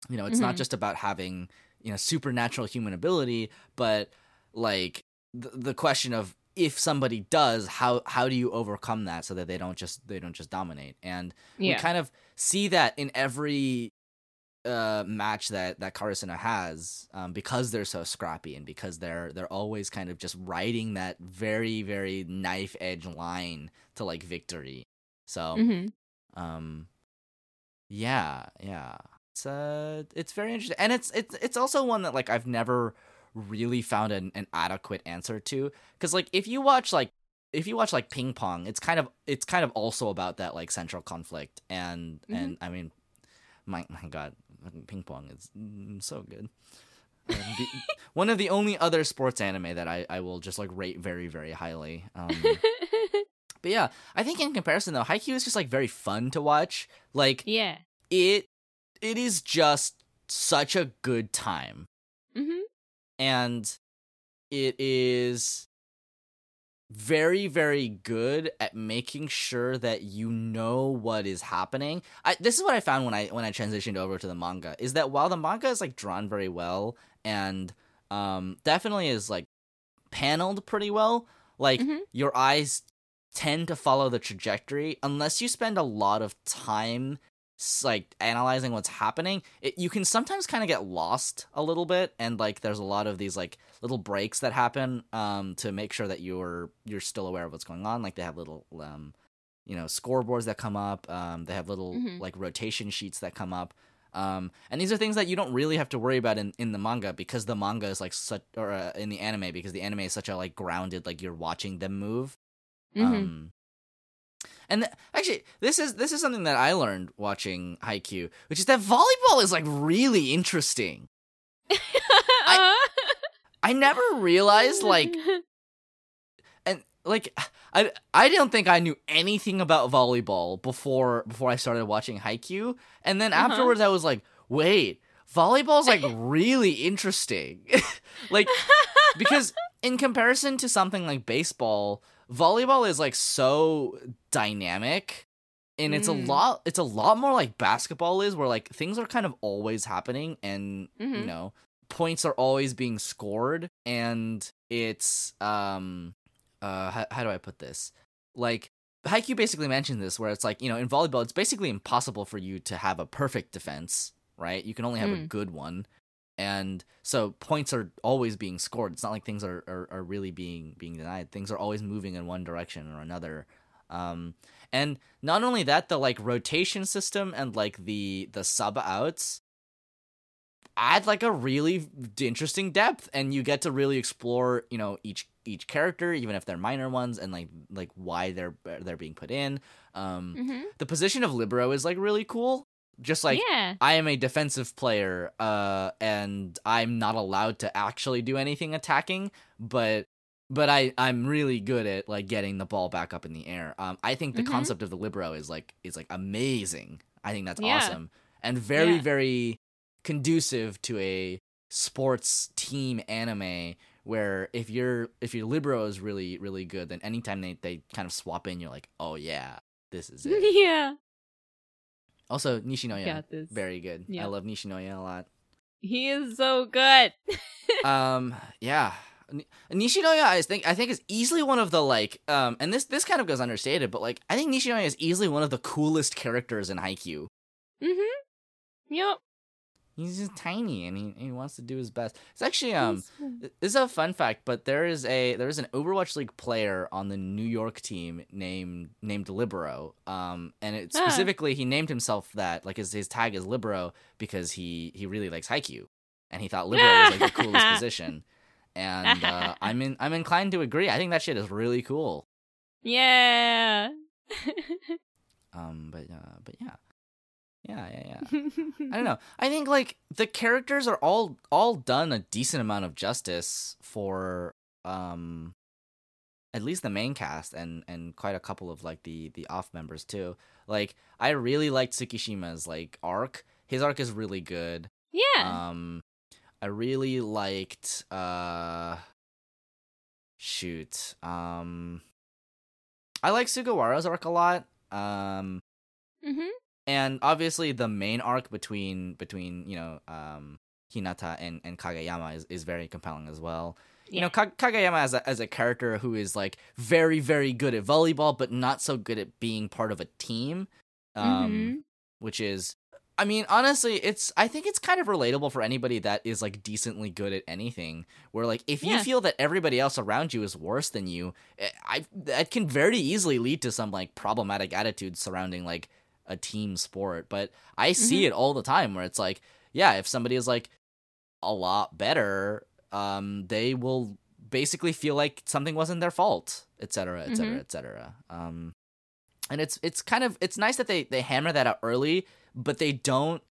you know it's not Mhm. just about having you know supernatural human ability but like the, the question of if somebody does how how do you overcome that so that they don't just they don't just dominate and Yeah. we kind of see that in every uh match that that Karasuno has um because they're so scrappy and because they're they're always kind of just riding that very very knife edge line to like victory. So Mhm. um yeah yeah. It's uh it's very interesting. And it's it's it's also one that like i've never really found an, an adequate answer to. Because like if you watch like if you watch like ping pong it's kind of it's kind of also about that like central conflict and Mhm. and i mean my my god ping pong is mm, so good Um, the, [laughs] one of the only other sports anime that I, I will just like rate very very highly um [laughs] but yeah i think in comparison though haikyuu is just like very fun to watch like yeah. it it is just such a good time mm-hmm. and it is very very good at making sure that you know what is happening I, this is what i found when i when i transitioned over to the manga is that while the manga is like drawn very well and um definitely is like paneled pretty well like Mhm. your eyes tend to follow the trajectory unless you spend a lot of time like analyzing what's happening it, you can sometimes kind of get lost a little bit and like there's a lot of these like little breaks that happen um to make sure that you're you're still aware of what's going on like they have little um you know scoreboards that come up um they have little Mhm. like rotation sheets that come up um and these are things that you don't really have to worry about in in the manga because the manga is like such or uh, in the anime because the anime is such a like grounded like you're watching them move Mhm. um, And th- actually, this is this is something that I learned watching Haikyuu, which is that volleyball is like really interesting. I- [laughs] I never realized like and like I I don't think I knew anything about volleyball before before I started watching Haikyuu, and then Uh-huh. afterwards I was like, wait, volleyball's like really interesting, [laughs] like because in comparison to something like baseball, volleyball is like so dynamic. And it's a Mm. lot it's a lot more like basketball is where like things are kind of always happening and you Mhm. know points are always being scored and it's um uh how, how do I put this? Like Haikyuu basically mentioned this where it's like, you know, in volleyball it's basically impossible for you to have a perfect defense, right? You can only have a Mm. good one. And so points are always being scored. It's not like things are, are, are really being being denied. Things are always moving in one direction or another. Um and not only that, the like rotation system and like the the sub outs add like a really interesting depth and you get to really explore you know each each character even if they're minor ones and like like why they're they're being put in um Mhm. the position of libero is like really cool just like yeah. I am a defensive player, uh, and I'm not allowed to actually do anything attacking, but but I I'm really good at like getting the ball back up in the air. Um, I think the Mhm. concept of the libero is like is like amazing. I think that's Yeah. awesome and very Yeah. very conducive to a sports team anime where if your if your libero is really really good, then anytime they they kind of swap in, you're like, oh yeah, this is it. [laughs] yeah. Also, Nishinoya, very good. Yeah. I love Nishinoya a lot. He is so good. [laughs] um yeah Ni- Nishinoya I think I think is easily one of the like um and this this kind of goes understated but like I think Nishinoya is easily one of the coolest characters in Haikyuu. mhm. Yep. He's just tiny and he, he wants to do his best. It's actually um this is a fun fact but there is a there is an Overwatch League player on the New York team named named Libero. Um and it Ah. specifically he named himself that like his his tag is Libero because he he really likes Haikyuu and he thought Libero was like the coolest [laughs] position. And uh, I'm in I'm inclined to agree. I think that shit is really cool. yeah. [laughs] Um, but uh, but yeah, yeah, yeah, yeah. [laughs] I don't know. I think like the characters are all all done a decent amount of justice for um, at least the main cast and and quite a couple of like the the off members too. Like I really liked Tsukishima's like arc. His arc is really good. Yeah. Um, I really liked uh, shoot. Um, I like Sugawara's arc a lot. Um, mhm. And obviously the main arc between between you know um Hinata and and Kageyama is is very compelling as well. You know, Ka- Kageyama as a as a character who is like very very good at volleyball, but not so good at being part of a team. Um, Mhm. which is I mean, honestly, it's I think it's kind of relatable for anybody that is like decently good at anything. Where like if you feel that everybody else around you is worse than you, eh, I that can very easily lead to some like problematic attitudes surrounding like a team sport. But I see Mhm. it all the time where it's like, yeah, if somebody is like a lot better, um, they will basically feel like something wasn't their fault, etc., etc., Mhm. etc. Um, and it's it's kind of it's nice that they they hammer that out early, but they don't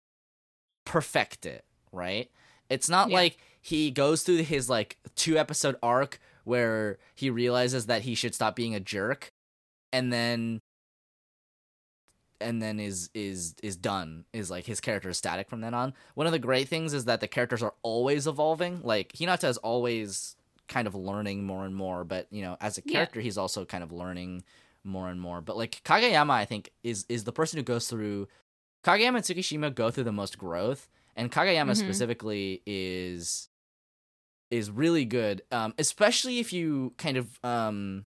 perfect it, right? It's not Yeah. like he goes through his like two episode arc where he realizes that he should stop being a jerk, and then and then is is is done is like his character is static from then on one of the great things is that the characters are always evolving like hinata is always kind of learning more and more but you know as a Yeah. character he's also kind of learning more and more but like kageyama i think is is the person who goes through kageyama and tsukishima go through the most growth and kageyama Mhm. specifically is is really good um especially if you kind of um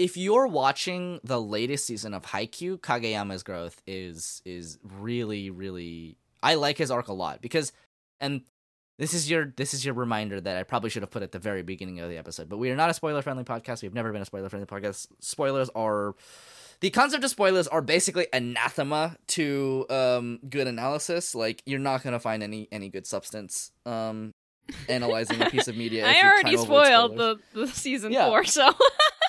if you're watching the latest season of Haikyuu, Kageyama's growth is is really really I like his arc a lot because and this is your this is your reminder that I probably should have put at the very beginning of the episode. But we are not a spoiler friendly podcast. We've never been a spoiler friendly podcast. Spoilers are the concept of spoilers are basically anathema to um good analysis. Like you're not gonna find any any good substance um [laughs] analyzing a piece of media. I already trying to avoid spoiled the, the season Yeah. four, so [laughs]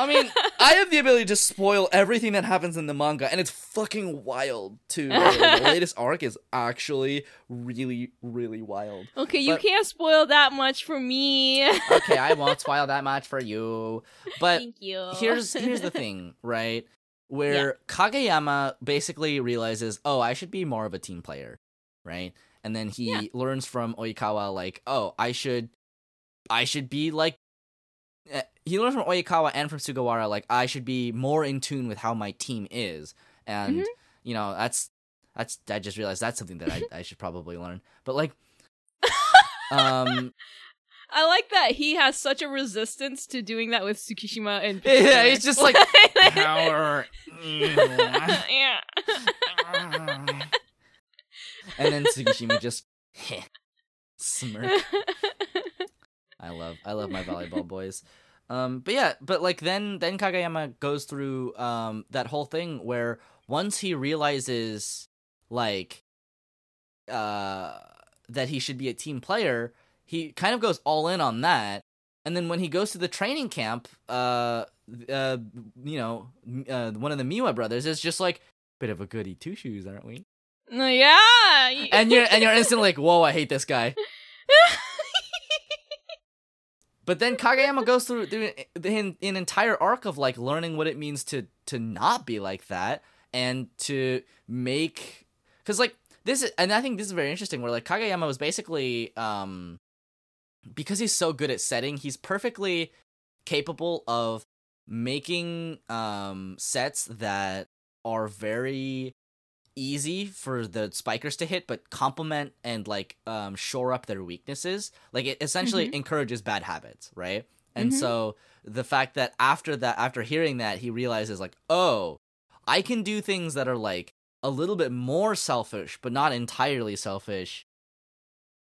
I mean, I have the ability to spoil everything that happens in the manga, and it's fucking wild too. [laughs] the latest arc is actually really, really wild. okay, you But- can't spoil that much for me. [laughs] Okay, I won't spoil that much for you, but Thank you. here's here's the thing, [laughs] right? Where Kageyama basically realizes, oh, I should be more of a team player, right? And then he Yeah. learns from Oikawa, like, oh, I should, I should be like. He learns from Oikawa and from Sugawara, like, I should be more in tune with how my team is, and Mhm. you know, that's that's. I just realized that's something that I [laughs] I should probably learn, but like, [laughs] um, I like that he has such a resistance to doing that with Tsukishima and [laughs] Yeah, Picture. he's just like, power. yeah. and then Tsukishima just smirk. I love I love my volleyball boys. Um but yeah, but like then then Kageyama goes through um that whole thing where once he realizes like uh that he should be a team player, he kind of goes all in on that. And then when he goes to the training camp, uh uh you know, uh, one of the Miya brothers is just like bit of a goody two shoes, aren't we? Yeah. And you're and you're [laughs] instantly like, "Whoa, I hate this guy." [laughs] But then Kageyama goes through, through an, an entire arc of like learning what it means to to not be like that and to make because like this is and I think this is very interesting where like Kageyama was basically um because he's so good at setting he's perfectly capable of making um sets that are very easy for the spikers to hit but complement and like um shore up their weaknesses like it essentially Mhm. encourages bad habits right and Mhm. so the fact that after that after hearing that he realizes like oh i can do things that are like a little bit more selfish but not entirely selfish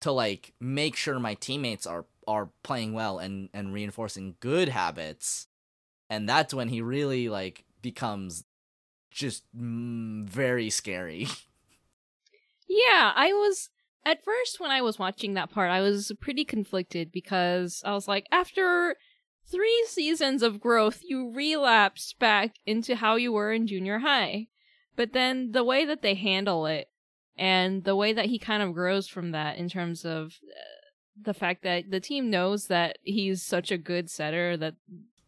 to like make sure my teammates are are playing well and and reinforcing good habits and that's when he really like becomes just mm, very scary [laughs] Yeah, I was at first when I was watching that part, I was pretty conflicted because I was like, after three seasons of growth, you relapse back into how you were in junior high. But then the way that they handle it and the way that he kind of grows from that in terms of uh, the fact that the team knows that he's such a good setter that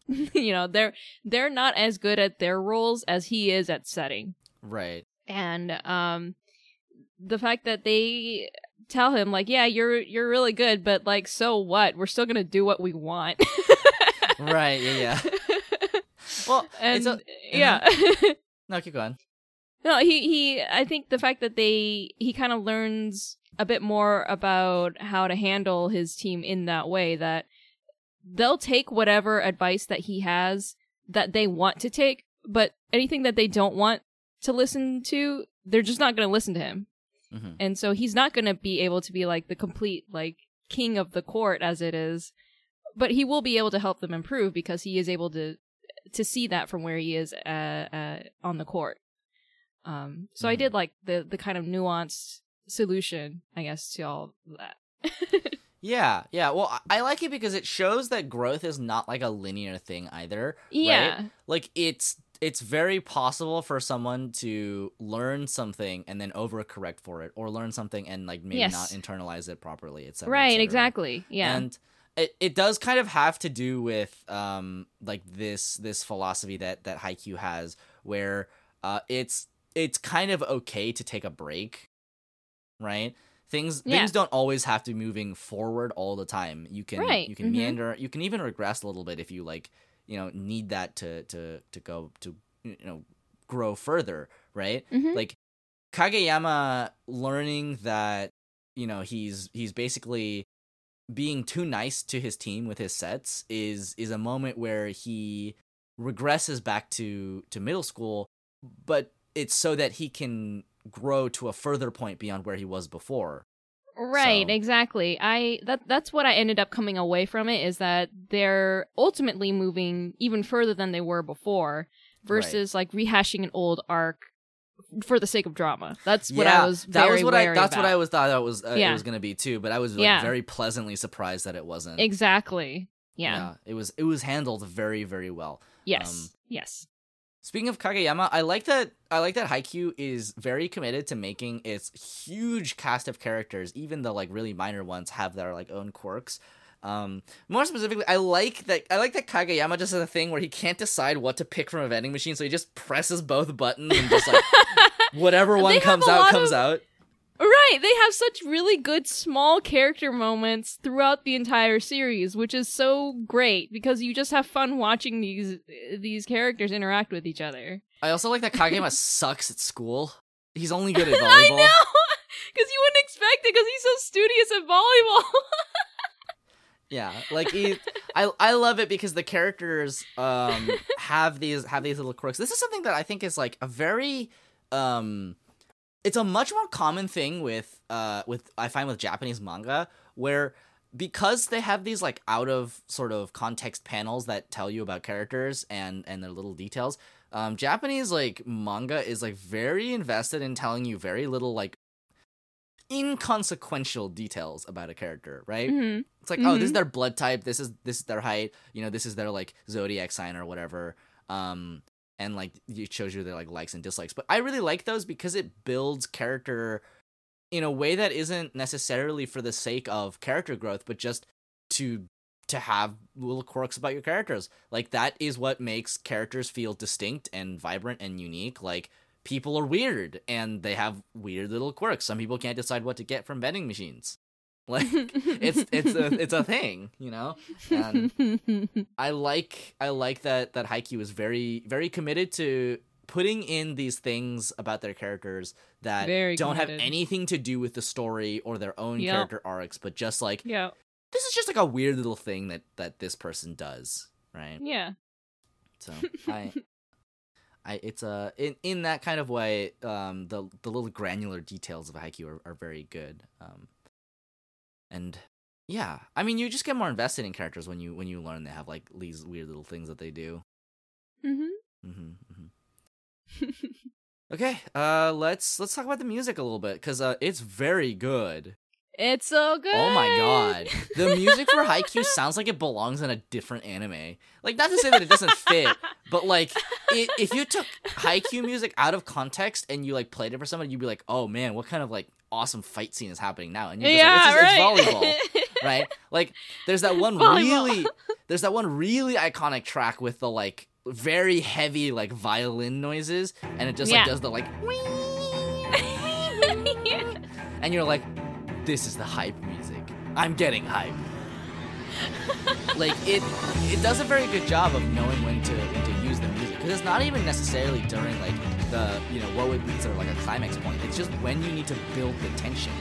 [laughs] you know they're they're not as good at their roles as he is at setting. Right. And um the fact that they tell him like yeah you're you're really good but like so what? We're still gonna do what we want. [laughs] Right yeah yeah. [laughs] Well and it's a, yeah. no keep going. No he he i think the fact that they he kind of learns a bit more about how to handle his team in that way that they'll take whatever advice that he has that they want to take but anything that they don't want to listen to they're just not going to listen to him Mhm. and so he's not going to be able to be like the complete like king of the court as it is but he will be able to help them improve because he is able to to see that from where he is uh, uh, on the court um so i Mhm. did like the the kind of nuanced solution i guess to all that [laughs] yeah yeah. Well I- like it because it shows that growth is not like a linear thing either yeah. Like it's it's very possible for someone to learn something and then overcorrect for it or learn something and like maybe Yes. not internalize it properly etc right etc. exactly. Yeah. And it, it does kind of have to do with um like this this philosophy that that haikyuu has where uh it's it's kind of okay to take a break right things Yeah. things don't always have to be moving forward all the time you can Right, you can mhm. meander you can even regress a little bit if you like you know need that to to to go to you know grow further right Mhm. like Kageyama learning that you know he's he's basically being too nice to his team with his sets is is a moment where he regresses back to to middle school but it's so that he can grow to a further point beyond where he was before Right, So- exactly. I that that's what I ended up coming away from it is that they're ultimately moving even further than they were before versus like rehashing an old arc for the sake of drama. That's what I was very that was what I that's what I was thought that was uh, Yeah. it was going to be too but I was like Yeah. very pleasantly surprised that it wasn't Exactly. Yeah. it was it was handled very very well. Yes. Um, yes. Speaking of Kageyama, I like that I like that Haikyuu is very committed to making its huge cast of characters, even the like really minor ones have their like own quirks. Um, more specifically, I like that I like that Kageyama just has a thing where he can't decide what to pick from a vending machine, so he just presses both buttons and just like [laughs] whatever one comes out comes of- out. Right, they have such really good small character moments throughout the entire series, which is so great because you just have fun watching these these characters interact with each other. I also like that Kageyama [laughs] sucks at school. He's only good at [laughs] volleyball. I know, [laughs] because you wouldn't expect it because he's so studious at volleyball. Yeah, like he, I I love it because the characters um have these have these little quirks. This is something that I think is like a very um it's a much more common thing with uh with I find with Japanese manga where because they have these like out of sort of context panels that tell you about characters and and their little details. Um Japanese like manga is like very invested in telling you very little like inconsequential details about a character, right? Mhm. It's like, oh, this is Mhm. their blood type. This is this is their height. You know, this is their like zodiac sign or whatever. Um, and like it shows you their like likes and dislikes. But I really like those because it builds character in a way that isn't necessarily for the sake of character growth, but just to to have little quirks about your characters. Like that is what makes characters feel distinct and vibrant and unique. Like people are weird and they have weird little quirks. Some people can't decide what to get from vending machines. [laughs] Like it's it's a it's a thing, you know. And [laughs] I like I like that that Haikyuu is very very committed to putting in these things about their characters that Very don't have anything to do with the story or their own Yep. character arcs, but just like yeah, this is just like a weird little thing that that this person does, right? yeah. So I. I, it's a in, in that kind of way. Um, the the little granular details of Haikyuu are, are very good. Um, and yeah, I mean, you just get more invested in characters when you when you learn they have like these weird little things that they do. Mm-hmm. Mm-hmm. mm-hmm. [laughs] Okay, uh, let's let's talk about the music a little bit because uh, it's very good. it's so good. Oh my god, the music for Haikyuu [laughs] sounds like it belongs in a different anime. Like, not to say that it doesn't fit, but like, it, if you took Haikyuu music out of context and you like played it for somebody, you'd be like, "Oh man, what kind of like awesome fight scene is happening now?" And you're just yeah, like, "It's, right. it's volleyball." [laughs] right? Like there's that one Volleyball. really there's that one really iconic track with the like very heavy like violin noises and it just like does the like [laughs] and you're like this is the hype music. I'm getting hype. [laughs] like it it does a very good job of knowing when to when to use the music because it's not even necessarily during like the you know what would be considered like a climax point. It's just when you need to build the tension.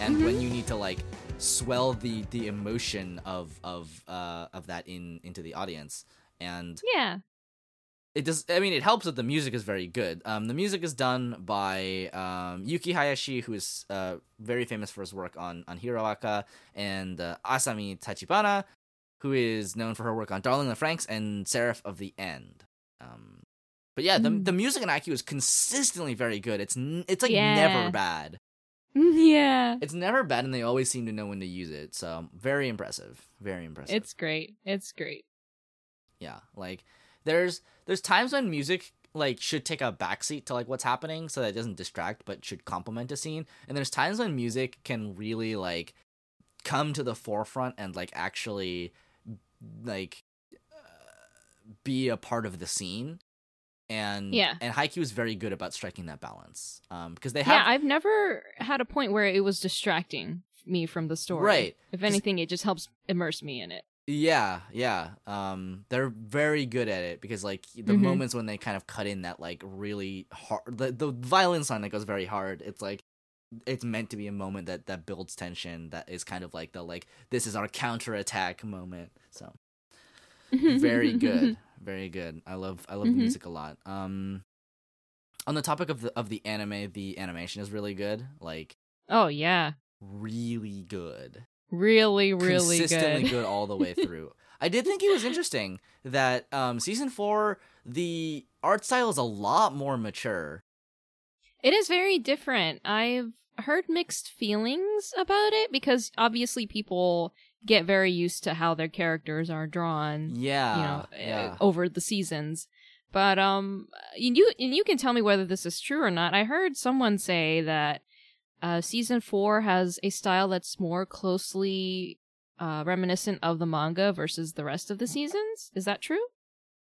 And when you need to like swell the the emotion of of uh of that in into the audience. And yeah. it does i mean it helps that the music is very good. Um the music is done by um yuki hayashi who is uh very famous for his work on on Hero Aca and uh, asami tachibana who is known for her work on darling in the franxx and seraph of the end. Um but yeah the, Mm. the music in Haikyuu is consistently very good it's n- it's like Yeah. never bad Yeah. it's never bad and they always seem to know when to use it so very impressive very impressive It's great. It's great. yeah like there's there's times when music like should take a backseat to like what's happening so that it doesn't distract but should complement a scene and there's times when music can really like come to the forefront and like actually like uh, be a part of the scene and Yeah. and Haikyuu is very good about striking that balance um because they have Yeah, I've never had a point where it was distracting me from the story. Right. if anything, it just helps immerse me in it. Yeah, yeah. Um, they're very good at it because like the Mhm. moments when they kind of cut in that like really hard, the the violin song that goes very hard. It's like it's meant to be a moment that that builds tension. That is kind of like the like this is our counterattack moment. So [laughs] very good, very good. I love I love the Mhm. music a lot. Um, on the topic of the of the anime, the animation is really good. Like oh yeah, really good. really, really consistently good. good. all the way through. [laughs] I did think it was interesting that um, season four, the art style is a lot more mature. It is very different. I've heard mixed feelings about it because obviously people get very used to how their characters are drawn. Yeah. you know, yeah. uh, over the seasons. But um, you and you can tell me whether this is true or not. I heard someone say that uh, season four has a style that's more closely uh, reminiscent of the manga versus the rest of the seasons. Is that true?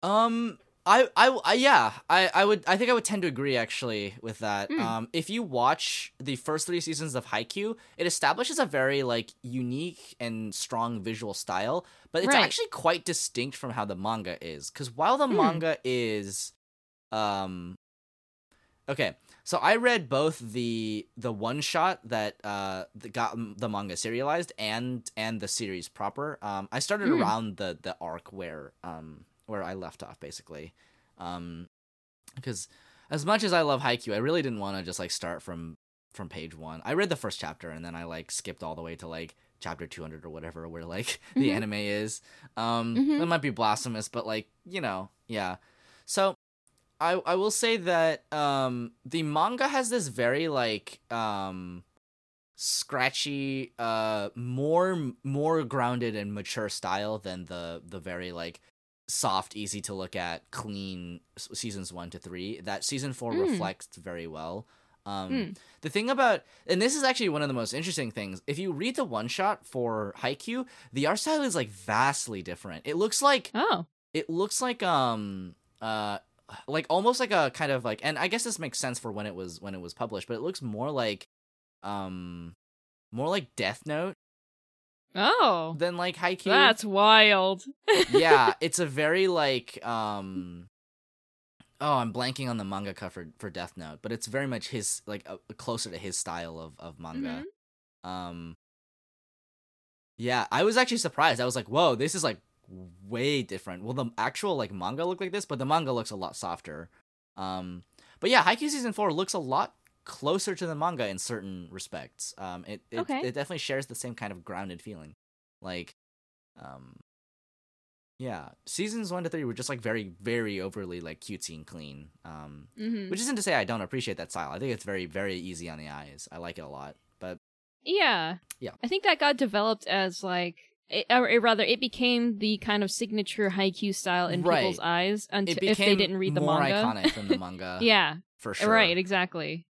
Um, I, I, I, yeah, I, I would, I think I would tend to agree actually with that. Hmm. Um, if you watch the first three seasons of Haikyuu, it establishes a very like unique and strong visual style, but it's Right. actually quite distinct from how the manga is. Because while the Hmm. manga is, um, okay, so I read both the the one shot that uh that got the manga serialized and and the series proper. Um, I started Hmm. around the the arc where um where I left off basically, um, because as much as I love Haikyuu, I really didn't want to just like start from from page one. I read the first chapter and then I like skipped all the way to like chapter 200 or whatever where like [laughs] the Mhm. anime is um Mhm. that might be blasphemous but like you know yeah so i i will say that um the manga has this very like um scratchy uh more more grounded and mature style than the the very like soft easy to look at clean seasons 1 to 3 that season 4 Mm. reflects very well um Mm. the thing about and this is actually one of the most interesting things if you read the one shot for Haikyuu the art style is like vastly different it looks like Oh, it looks like um uh like almost like a kind of like and I guess this makes sense for when it was when it was published but it looks more like um more like Death Note oh, than like Haikyuu that's wild. [laughs] yeah it's a very like um oh i'm blanking on the manga cover for death note but it's very much his like uh, closer to his style of of manga. Um yeah i was actually surprised. I was like whoa this is like way different. Well the actual like manga look like this but the manga looks a lot softer. Um but yeah haikyuu season 4 looks a lot closer to the manga in certain respects um it it, Okay. it definitely shares the same kind of grounded feeling like um yeah seasons one to three were just like very very overly like cutesy and clean um hmm which isn't to say i don't appreciate that style i think it's very very easy on the eyes i like it a lot but Yeah. Yeah. I think that got developed as like, it, or or rather, it became the kind of signature Haikyuu style in Right. people's eyes until if they didn't read the more manga. iconic than the [laughs] manga yeah. for sure Right. Exactly.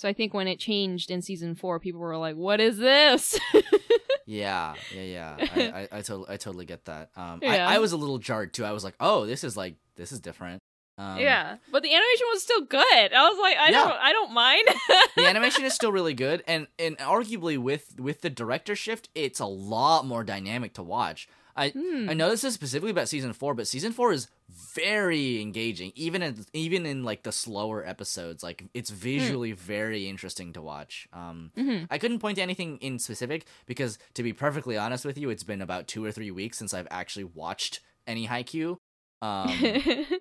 So I think when it changed in season four, people were like, "What is this?" [laughs] yeah yeah yeah i i, I, totally, I totally get that um Yeah. I, I was a little jarred too i was like oh this is like this is different um yeah, but the animation was still good. I was like, I Yeah. don't, I don't mind. [laughs] the animation is still really good and and arguably with with the director shift it's a lot more dynamic to watch i Hmm. I know this is specifically about season four, but season four is very engaging. Even in even in like the slower episodes, like it's visually very interesting to watch. Um, Mhm. I couldn't point to anything in specific because, to be perfectly honest with you, it's been about two or three weeks since I've actually watched any Haikyuu. Um, [laughs]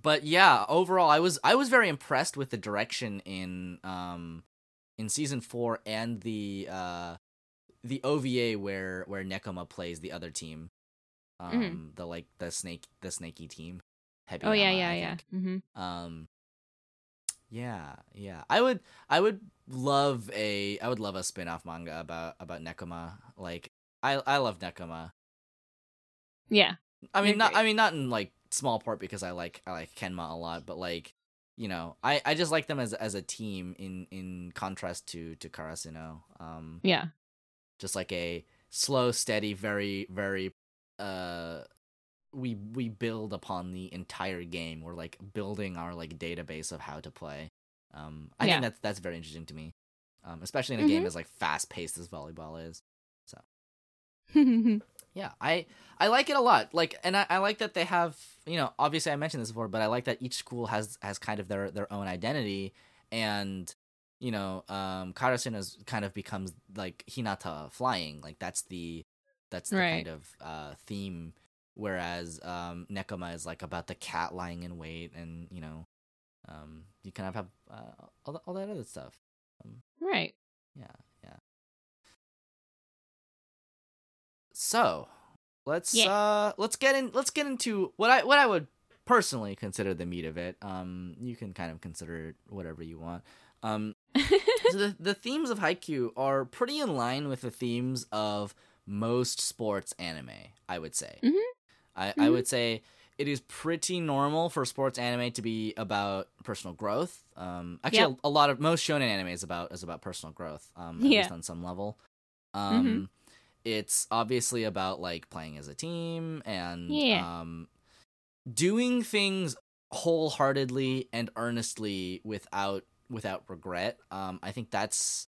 but yeah, overall, I was I was very impressed with the direction in um in season four and the uh the OVA where where Nekoma plays the other team, um the like the snake the snaky team. Mm-hmm. oh yeah, yeah, I yeah. think. hmm Um, yeah, yeah. I would I would love a I would love a spin off manga about about Nekoma. Like I I love Nekoma. Yeah. I mean, not. great. I mean, not in like small part because I like I like Kenma a lot, but like you know, I I just like them as as a team in in contrast to to Karasuno. Um, Yeah. Just like a slow, steady, very very uh. We we build upon the entire game. We're like building our like database of how to play. Um, I Yeah. think that's that's very interesting to me, um, especially in a Mhm. game as like fast paced as volleyball is. So, [laughs] Yeah, I I like it a lot. Like, and I, I like that they have you know obviously I mentioned this before, but I like that each school has has kind of their their own identity, and you know, um, Karasuno's kind of becomes like Hinata flying. Like that's the that's the Right. kind of uh theme. Whereas um, Nekoma is like about the cat lying in wait, and you know, um, you kind of have uh, all, the, all that other stuff. Right. Yeah, yeah. So, let's Yeah. uh let's get in let's get into what I what I would personally consider the meat of it. Um you can kind of consider it whatever you want. Um [laughs] so the the themes of Haikyuu are pretty in line with the themes of most sports anime. I would say. Mhm. I I Mhm. would say it is pretty normal for sports anime to be about personal growth. Um, actually, Yep. a, a lot of most shonen anime is about is about personal growth. Um, at Yeah. least on some level. Um, Mhm. it's obviously about like playing as a team and Yeah. um, doing things wholeheartedly and earnestly without without regret. Um, I think that's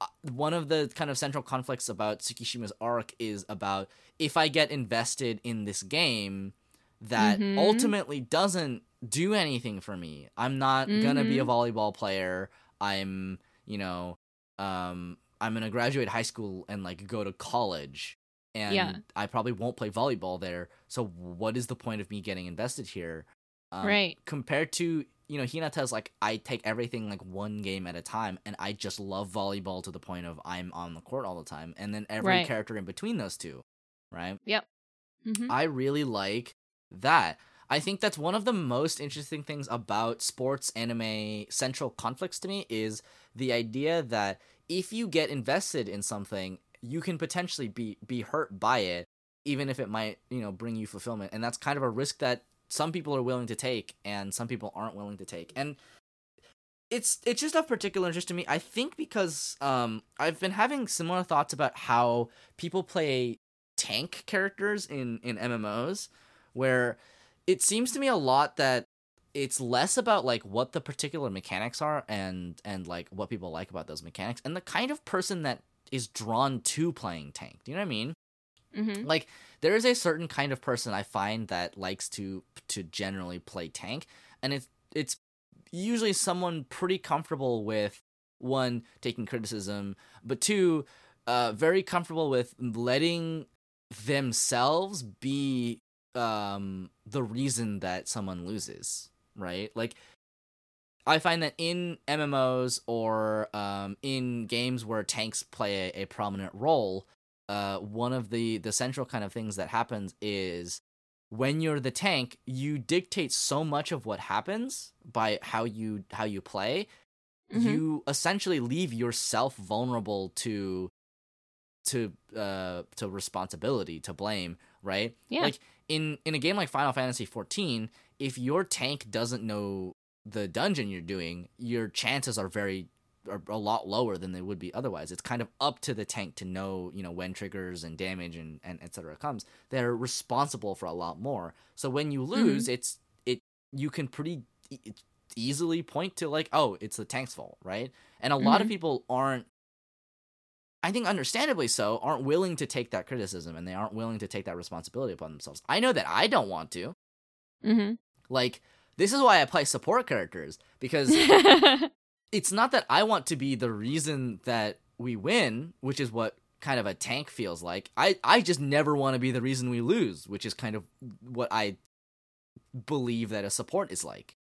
uh, one of the kind of central conflicts about Tsukishima's arc is about if I get invested in this game that Mhm. ultimately doesn't do anything for me. I'm not gonna be a Mhm. volleyball player. I'm, you know, um, I'm gonna graduate high school and like go to college, and Yeah. I probably won't play volleyball there. So what is the point of me getting invested here? Um, right. compared to you know Hinata's like I take everything like one game at a time and I just love volleyball to the point of I'm on the court all the time and then every Right. character in between those two right Mhm. I really like that I think that's one of the most interesting things about sports anime central conflicts to me is the idea that if you get invested in something you can potentially be be hurt by it even if it might you know bring you fulfillment and that's kind of a risk that some people are willing to take and some people aren't willing to take. And it's it's just of particular interest to me. I think because um i've been having similar thoughts about how people play tank characters in in mmos where it seems to me a lot that it's less about like what the particular mechanics are and and like what people like about those mechanics and the kind of person that is drawn to playing tank. Do you know what i mean Mhm. like there is a certain kind of person I find that likes to to generally play tank, and it's it's usually someone pretty comfortable with one taking criticism, but two, uh, very comfortable with letting themselves be um the reason that someone loses, right? Like I find that in MMOs or um, in games where tanks play a, a prominent role, uh, one of the the central kind of things that happens is when you're the tank, you dictate so much of what happens by how you how you play. Mhm. You essentially leave yourself vulnerable to to uh to responsibility to blame right Yeah. like in in a game like final fantasy 14 if your tank doesn't know the dungeon you're doing your chances are very are a lot lower than they would be otherwise it's kind of up to the tank to know you know when triggers and damage and and etc comes they're responsible for a lot more so when you lose it's it you can pretty e- easily point to like oh it's the tank's fault right and a lot of Mhm. people aren't I think understandably so, aren't willing to take that criticism and they aren't willing to take that responsibility upon themselves. I know that I don't want to. Mhm. Like, this is why I play support characters because [laughs] it's not that I want to be the reason that we win, which is what kind of a tank feels like. I I just never want to be the reason we lose, which is kind of what I believe that a support is like.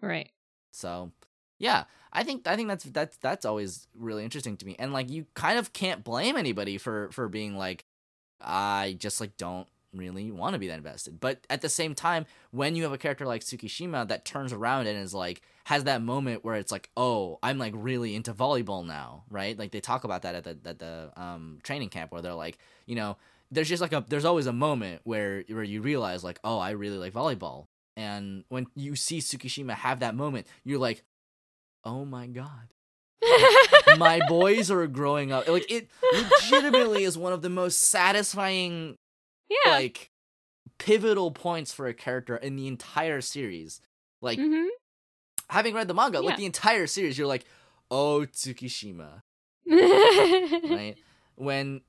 right. So, yeah, I think I think that's that's that's always really interesting to me. And like you kind of can't blame anybody for for being like I just like don't really want to be that invested. But at the same time, when you have a character like Tsukishima that turns around and is like has that moment where it's like, "Oh, I'm like really into volleyball now." Right? Like they talk about that at the at the um training camp where they're like, you know, there's just like a there's always a moment where where you realize like, "Oh, I really like volleyball." And when you see Tsukishima have that moment, you're like, "Oh my god." my [laughs] boys are growing up. Like it legitimately is one of the most satisfying yeah. like pivotal points for a character in the entire series. Like Mhm. Having read the manga, Yeah. like the entire series, you're like, "Oh, Tsukishima." [laughs] Right? when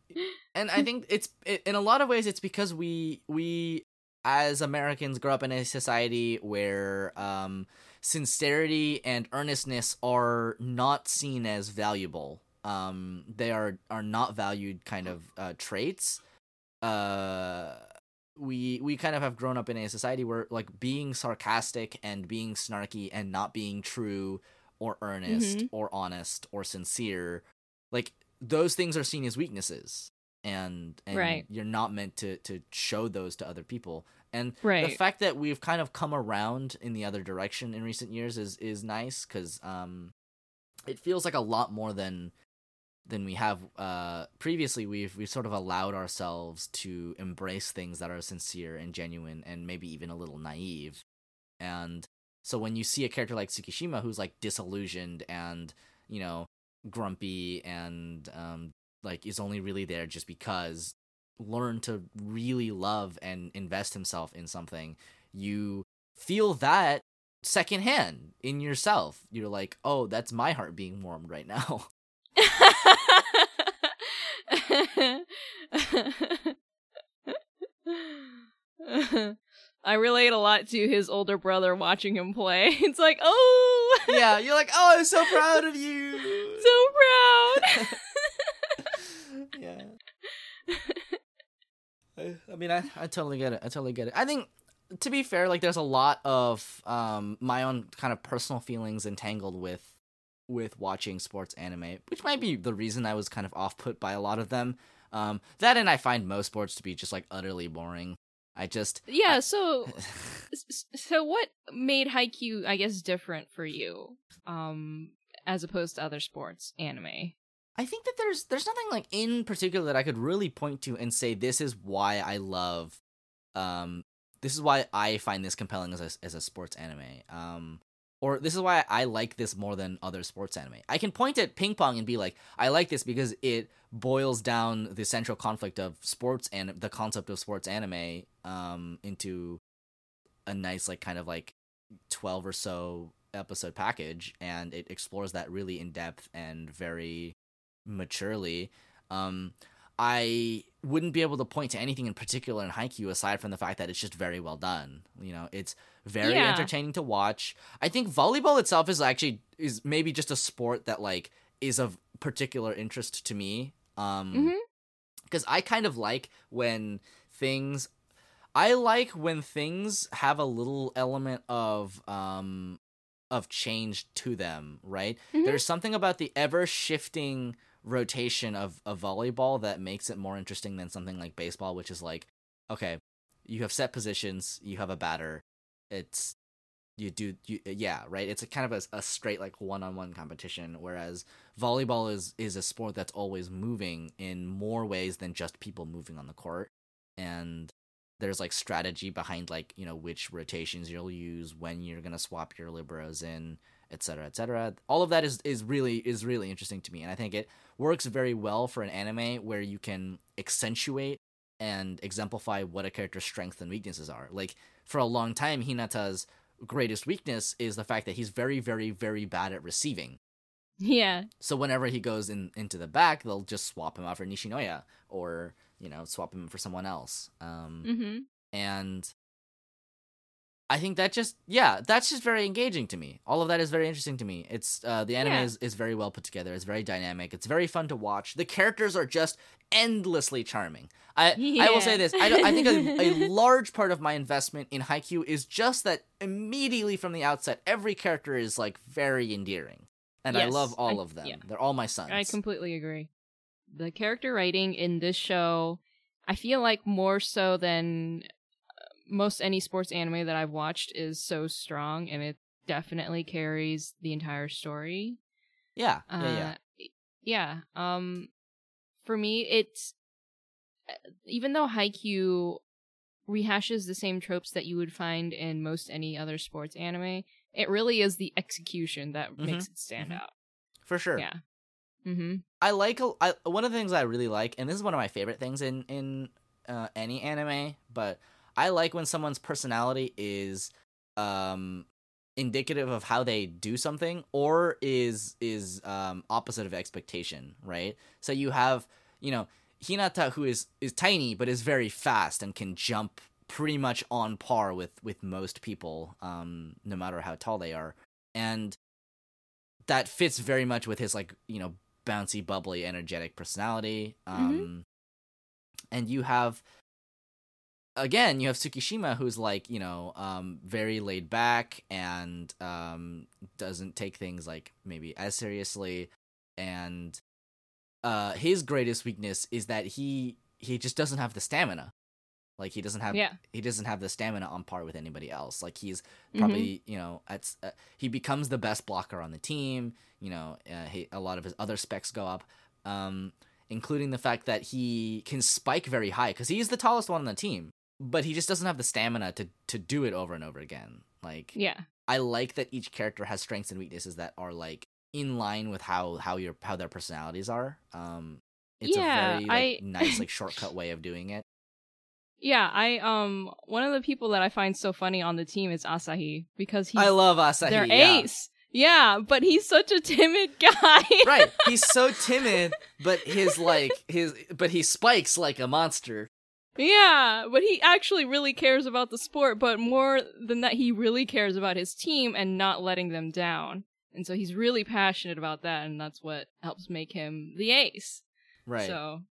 and I think it's it, in a lot of ways it's because we we as Americans grow up in a society where um sincerity and earnestness are not seen as valuable. Um they are are not valued kind of uh traits. Uh we we kind of have grown up in a society where like being sarcastic and being snarky and not being true or earnest Mhm. or honest or sincere like those things are seen as weaknesses and and Right. you're not meant to to show those to other people and right. the fact that we've kind of come around in the other direction in recent years is is nice because um it feels like a lot more than than we have uh previously we've we've sort of allowed ourselves to embrace things that are sincere and genuine and maybe even a little naive. And so when you see a character like Tsukishima who's like disillusioned and you know grumpy and um like is only really there just because learn to really love and invest himself in something you feel that secondhand in yourself. You're like oh that's my heart being warmed right now [laughs] [laughs] I relate a lot to his older brother watching him play. [laughs] It's like, oh, yeah you're like oh i'm so [laughs] proud of you. So proud. yeah. I, I mean I, I totally get it. I totally get it. I think to be fair like there's a lot of um my own kind of personal feelings entangled with with watching sports anime which might be the reason i was kind of off put by a lot of them um that and i find most sports to be just like utterly boring i just yeah. So, [laughs] so what made Haikyuu, I guess, different for you, um, as opposed to other sports anime? I think that there's there's nothing like in particular that I could really point to and say this is why I love um this is why I find this compelling as a as a sports anime. Um or this is why I like this more than other sports anime. I can point at ping pong and be like, I like this because it boils down the central conflict of sports and the concept of sports anime um into a nice like kind of like 12 or so episode package and it explores that really in depth and very maturely. Um, I wouldn't be able to point to anything in particular in Haikyuu aside from the fact that it's just very well done. You know, it's very Yeah. entertaining to watch. I think volleyball itself is actually is maybe just a sport that like is of particular interest to me. Um, Mhm. because I kind of like when things I like when things have a little element of um of change to them, right? Mhm. There's something about the ever shifting rotation of, of volleyball that makes it more interesting than something like baseball, which is like, okay, you have set positions, you have a batter, it's you do you yeah right? It's a kind of a, a straight like one-on-one competition whereas volleyball is is a sport that's always moving in more ways than just people moving on the court. And there's like strategy behind like you know which rotations you'll use when you're gonna swap your liberos in etc etc all of that is is really is really interesting to me and i think it works very well for an anime where you can accentuate and exemplify what a character's strengths and weaknesses are like for a long time hinata's greatest weakness is the fact that he's very very very bad at receiving Yeah. so whenever he goes in into the back, they'll just swap him out for Nishinoya or you know swap him for someone else. Um, Mm-hmm. and I think that just yeah, that's just very engaging to me. All of that is very interesting to me. It's uh, the anime Yeah. is, is very well put together. It's very dynamic. It's very fun to watch. The characters are just endlessly charming. I I will say this. I, I think a, a [laughs] large part of my investment in Haikyuu is just that immediately from the outset, every character is like very endearing, and I love all I- of them. yeah. They're all my sons. I completely agree. The character writing in this show, I feel like more so than most any sports anime that I've watched is so strong and it definitely carries the entire story. yeah, yeah, yeah. Uh, yeah. Um, for me, it's uh, even though Haikyuu rehashes the same tropes that you would find in most any other sports anime, it really is the execution that makes it stand mhm. out. For sure. Yeah. Mm-hmm. I like a- I, one of the things I really like, and this is one of my favorite things in in uh, any anime, but I like when someone's personality is um indicative of how they do something or is is um opposite of expectation, right? So you have, you know, Hinata who is is tiny but is very fast and can jump pretty much on par with with most people um no matter how tall they are. And that fits very much with his like, you know, bouncy, bubbly, energetic personality. Um and you have again, you have Tsukishima who's like, you know, um very laid back and um doesn't take things like maybe as seriously and uh his greatest weakness is that he he just doesn't have the stamina. Like he doesn't have Yeah. he doesn't have the stamina on par with anybody else. Like he's Mhm. probably you know at uh, he becomes the best blocker on the team. You know, uh, he, a lot of his other specs go up, um, including the fact that he can spike very high because he's the tallest one on the team. But he just doesn't have the stamina to to do it over and over again. Like Yeah. I like that each character has strengths and weaknesses that are like in line with how how your how their personalities are. Um, it's Yeah, a very like, I- nice like [laughs] shortcut way of doing it. Yeah, I um one of the people that I find so funny on the team is Asahi because he's I love Asahi. their yeah. ace. Yeah, but he's such a timid [laughs] guy. right. He's so timid, but his like his but he spikes like a monster. Yeah, but he actually really cares about the sport, but more than that he really cares about his team and not letting them down. And so he's really passionate about that and that's what helps make him the ace. Right. So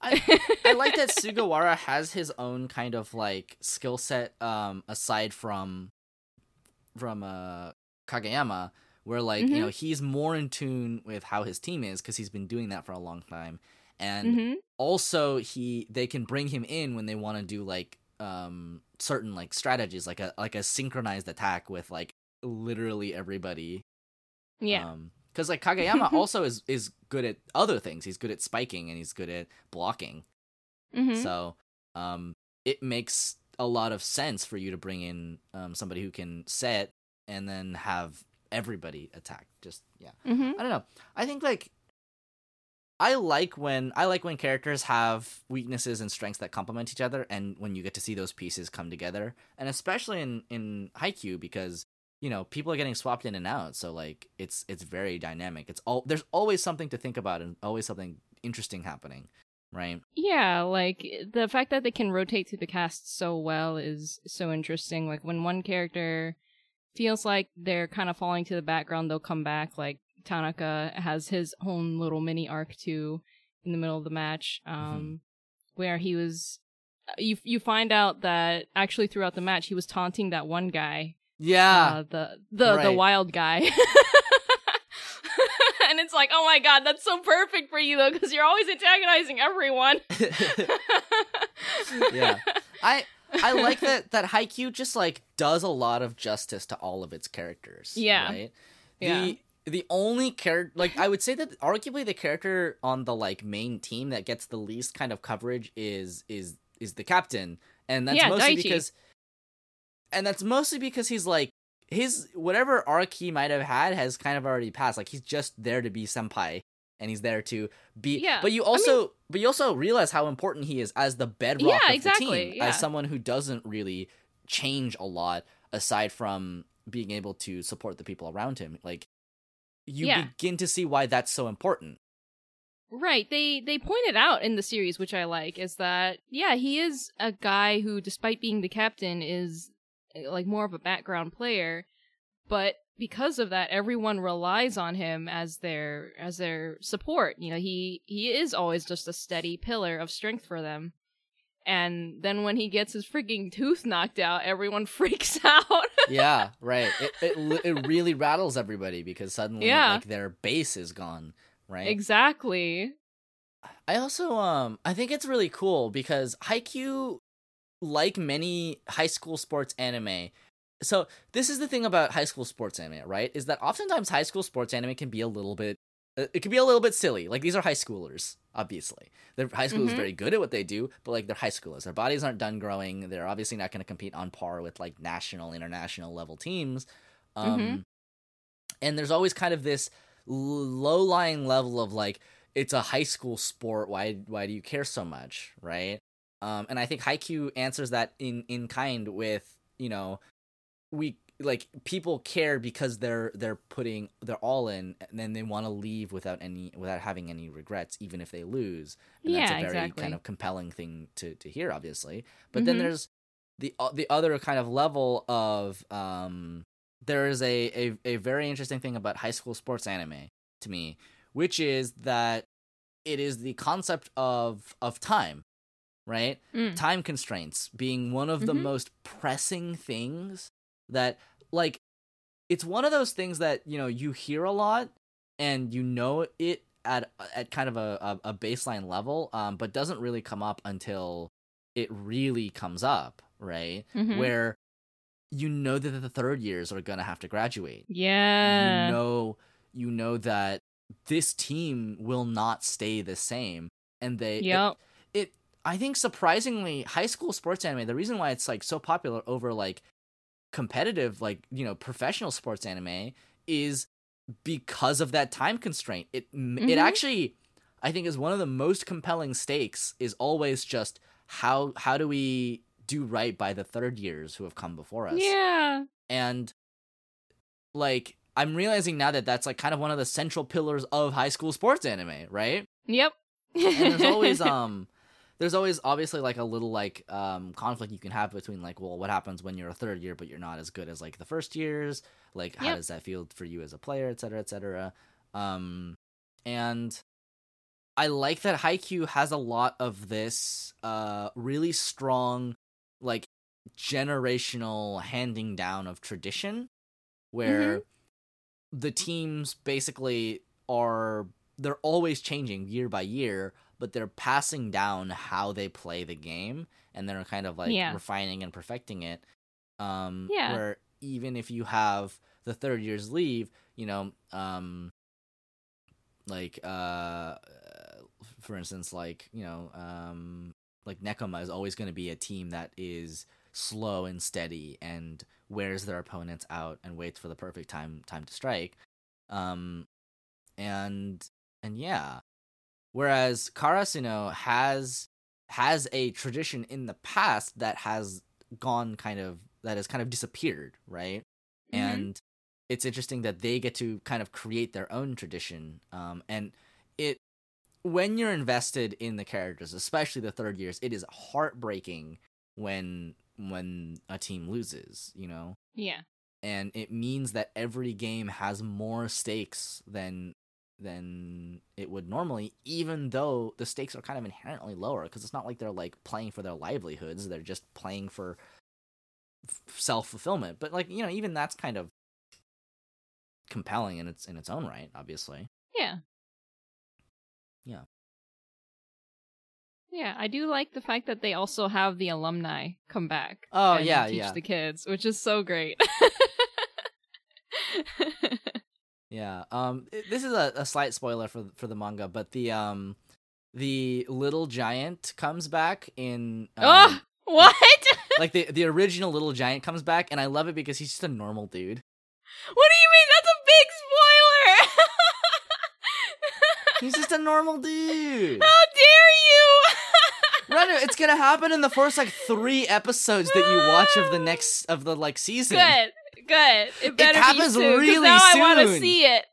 I [laughs] I like that Sugawara has his own kind of like skill set um aside from from uh Kageyama where like, you Mhm. know, he's more in tune with how his team is cuz he's been doing that for a long time. And mhm. also he they can bring him in when they want to do like um certain like strategies like a like a synchronized attack with like literally everybody Yeah. um because like [laughs] kageyama also is is good at other things he's good at spiking and he's good at blocking mhm. so um it makes a lot of sense for you to bring in um somebody who can set and then have everybody attack just yeah Mhm. I don't know. I think like I like when I like when characters have weaknesses and strengths that complement each other, and when you get to see those pieces come together, and especially in in Haikyuu because you know people are getting swapped in and out, so like it's it's very dynamic. It's all there's always something to think about and always something interesting happening, right? Yeah, like the fact that they can rotate through the cast so well is so interesting. Like when one character feels like they're kind of falling to the background, they'll come back. Like Tanaka has his own little mini arc too in the middle of the match, um, where he was. You you find out that actually throughout the match he was taunting that one guy, Yeah, uh, the the the wild guy. [laughs] and it's like, oh my god, that's so perfect for you though, because you're always antagonizing everyone. [laughs] [laughs] yeah. I I like that that Haikyuu just like does a lot of justice to all of its characters. Yeah. Right. Yeah. The the only character like I would say that arguably the character on the like main team that gets the least kind of coverage is is is the captain, and that's Yeah, mostly Daichi. because, and that's mostly because he's like his whatever arc he might have had has kind of already passed. Like he's just there to be senpai, and he's there to be. Yeah, But you I mean- also but you also realize how important he is as the bedrock Yeah, of exactly, the team, yeah. as someone who doesn't really change a lot aside from being able to support the people around him. Like you Yeah. begin to see why that's so important. Right. They they pointed out in the series, which I like, is that yeah, he is a guy who, despite being the captain, is eh, like more of a background player, but because of that, everyone relies on him as their as their support. You know, he he is always just a steady pillar of strength for them. And then when he gets his freaking tooth knocked out, everyone [laughs] freaks out. yeah, [laughs] right. It, it it really rattles everybody because suddenly Yeah. like their base is gone, right? exactly. I also um I think it's really cool because Haikyuu like many high school sports anime. So this is the thing about high school sports anime, right? Is that oftentimes high school sports anime can be a little bit uh, it can be a little bit silly. Like these are high schoolers, obviously. Their high school is Mhm. very good at what they do, but like they're high schoolers. Their bodies aren't done growing. They're obviously not going to compete on par with like national, international level teams. Um Mhm. and there's always kind of this low lying level of like it's a high school sport why why do you care so much right um and i think haikyuu answers that in in kind with you know we like people care because they're they're putting they're all in and then they want to leave without any without having any regrets even if they lose and that's Yeah, a very exactly. kind of compelling thing to to hear obviously but then Mhm. there's the the other kind of level of um there is a, a a very interesting thing about high school sports anime to me which is that it is the concept of of time right Mm. time constraints being one of the Mhm. most pressing things that like it's one of those things that you know you hear a lot and you know it at at kind of a, a, baseline level um but doesn't really come up until it really comes up, right? Mhm. Where you know that the third years are gonna have to graduate. yeah. You know, you know that this team will not stay the same, and they it- it I think surprisingly high school sports anime the reason why it's like so popular over like competitive like you know professional sports anime is because of that time constraint it m it actually I think is one of the most compelling stakes is always just how how do we do right by the third years who have come before us Yeah. and like I'm realizing now that that's like kind of one of the central pillars of high school sports anime right Yep. and there's always [laughs] um there's always obviously like a little like um conflict you can have between like well what happens when you're a third year but you're not as good as like the first years? Like how does that feel for you as a player et cetera et cetera? Um and i like that haikyuu has a lot of this uh really strong like generational handing down of tradition where the teams basically are they're always changing year by year but they're passing down how they play the game and they're kind of like Yeah. refining and perfecting it um Yeah. where even if you have the third years leave you know um like uh for instance like you know um like nekoma is always going to be a team that is slow and steady and wears their opponents out and waits for the perfect time time to strike um and and yeah whereas karasuno has has a tradition in the past that has gone kind of that has kind of disappeared right Mhm. and it's interesting that they get to kind of create their own tradition um and it when you're invested in the characters especially the third years it is heartbreaking when when a team loses you know Yeah. and it means that every game has more stakes than than it would normally even though the stakes are kind of inherently lower because it's not like they're like playing for their livelihoods they're just playing for self-fulfillment but like you know even that's kind of compelling in its in its own right obviously Yeah. Yeah. Yeah, I do like the fact that they also have the alumni come back. Oh, and yeah, teach yeah. the kids, which is so great. [laughs] Yeah. Um. This is a, a slight spoiler for for the manga, but the um, the little giant comes back in. Um, oh, [laughs] what? [laughs] Like the the original little giant comes back, and I love it because he's just a normal dude. What do you mean? That's a big spoiler. [laughs] He's just a normal dude. How dare you? Right, it's gonna happen in the first like three episodes that you watch of the next of the like season. Good, good. It better happens be soon, really now I want to see it.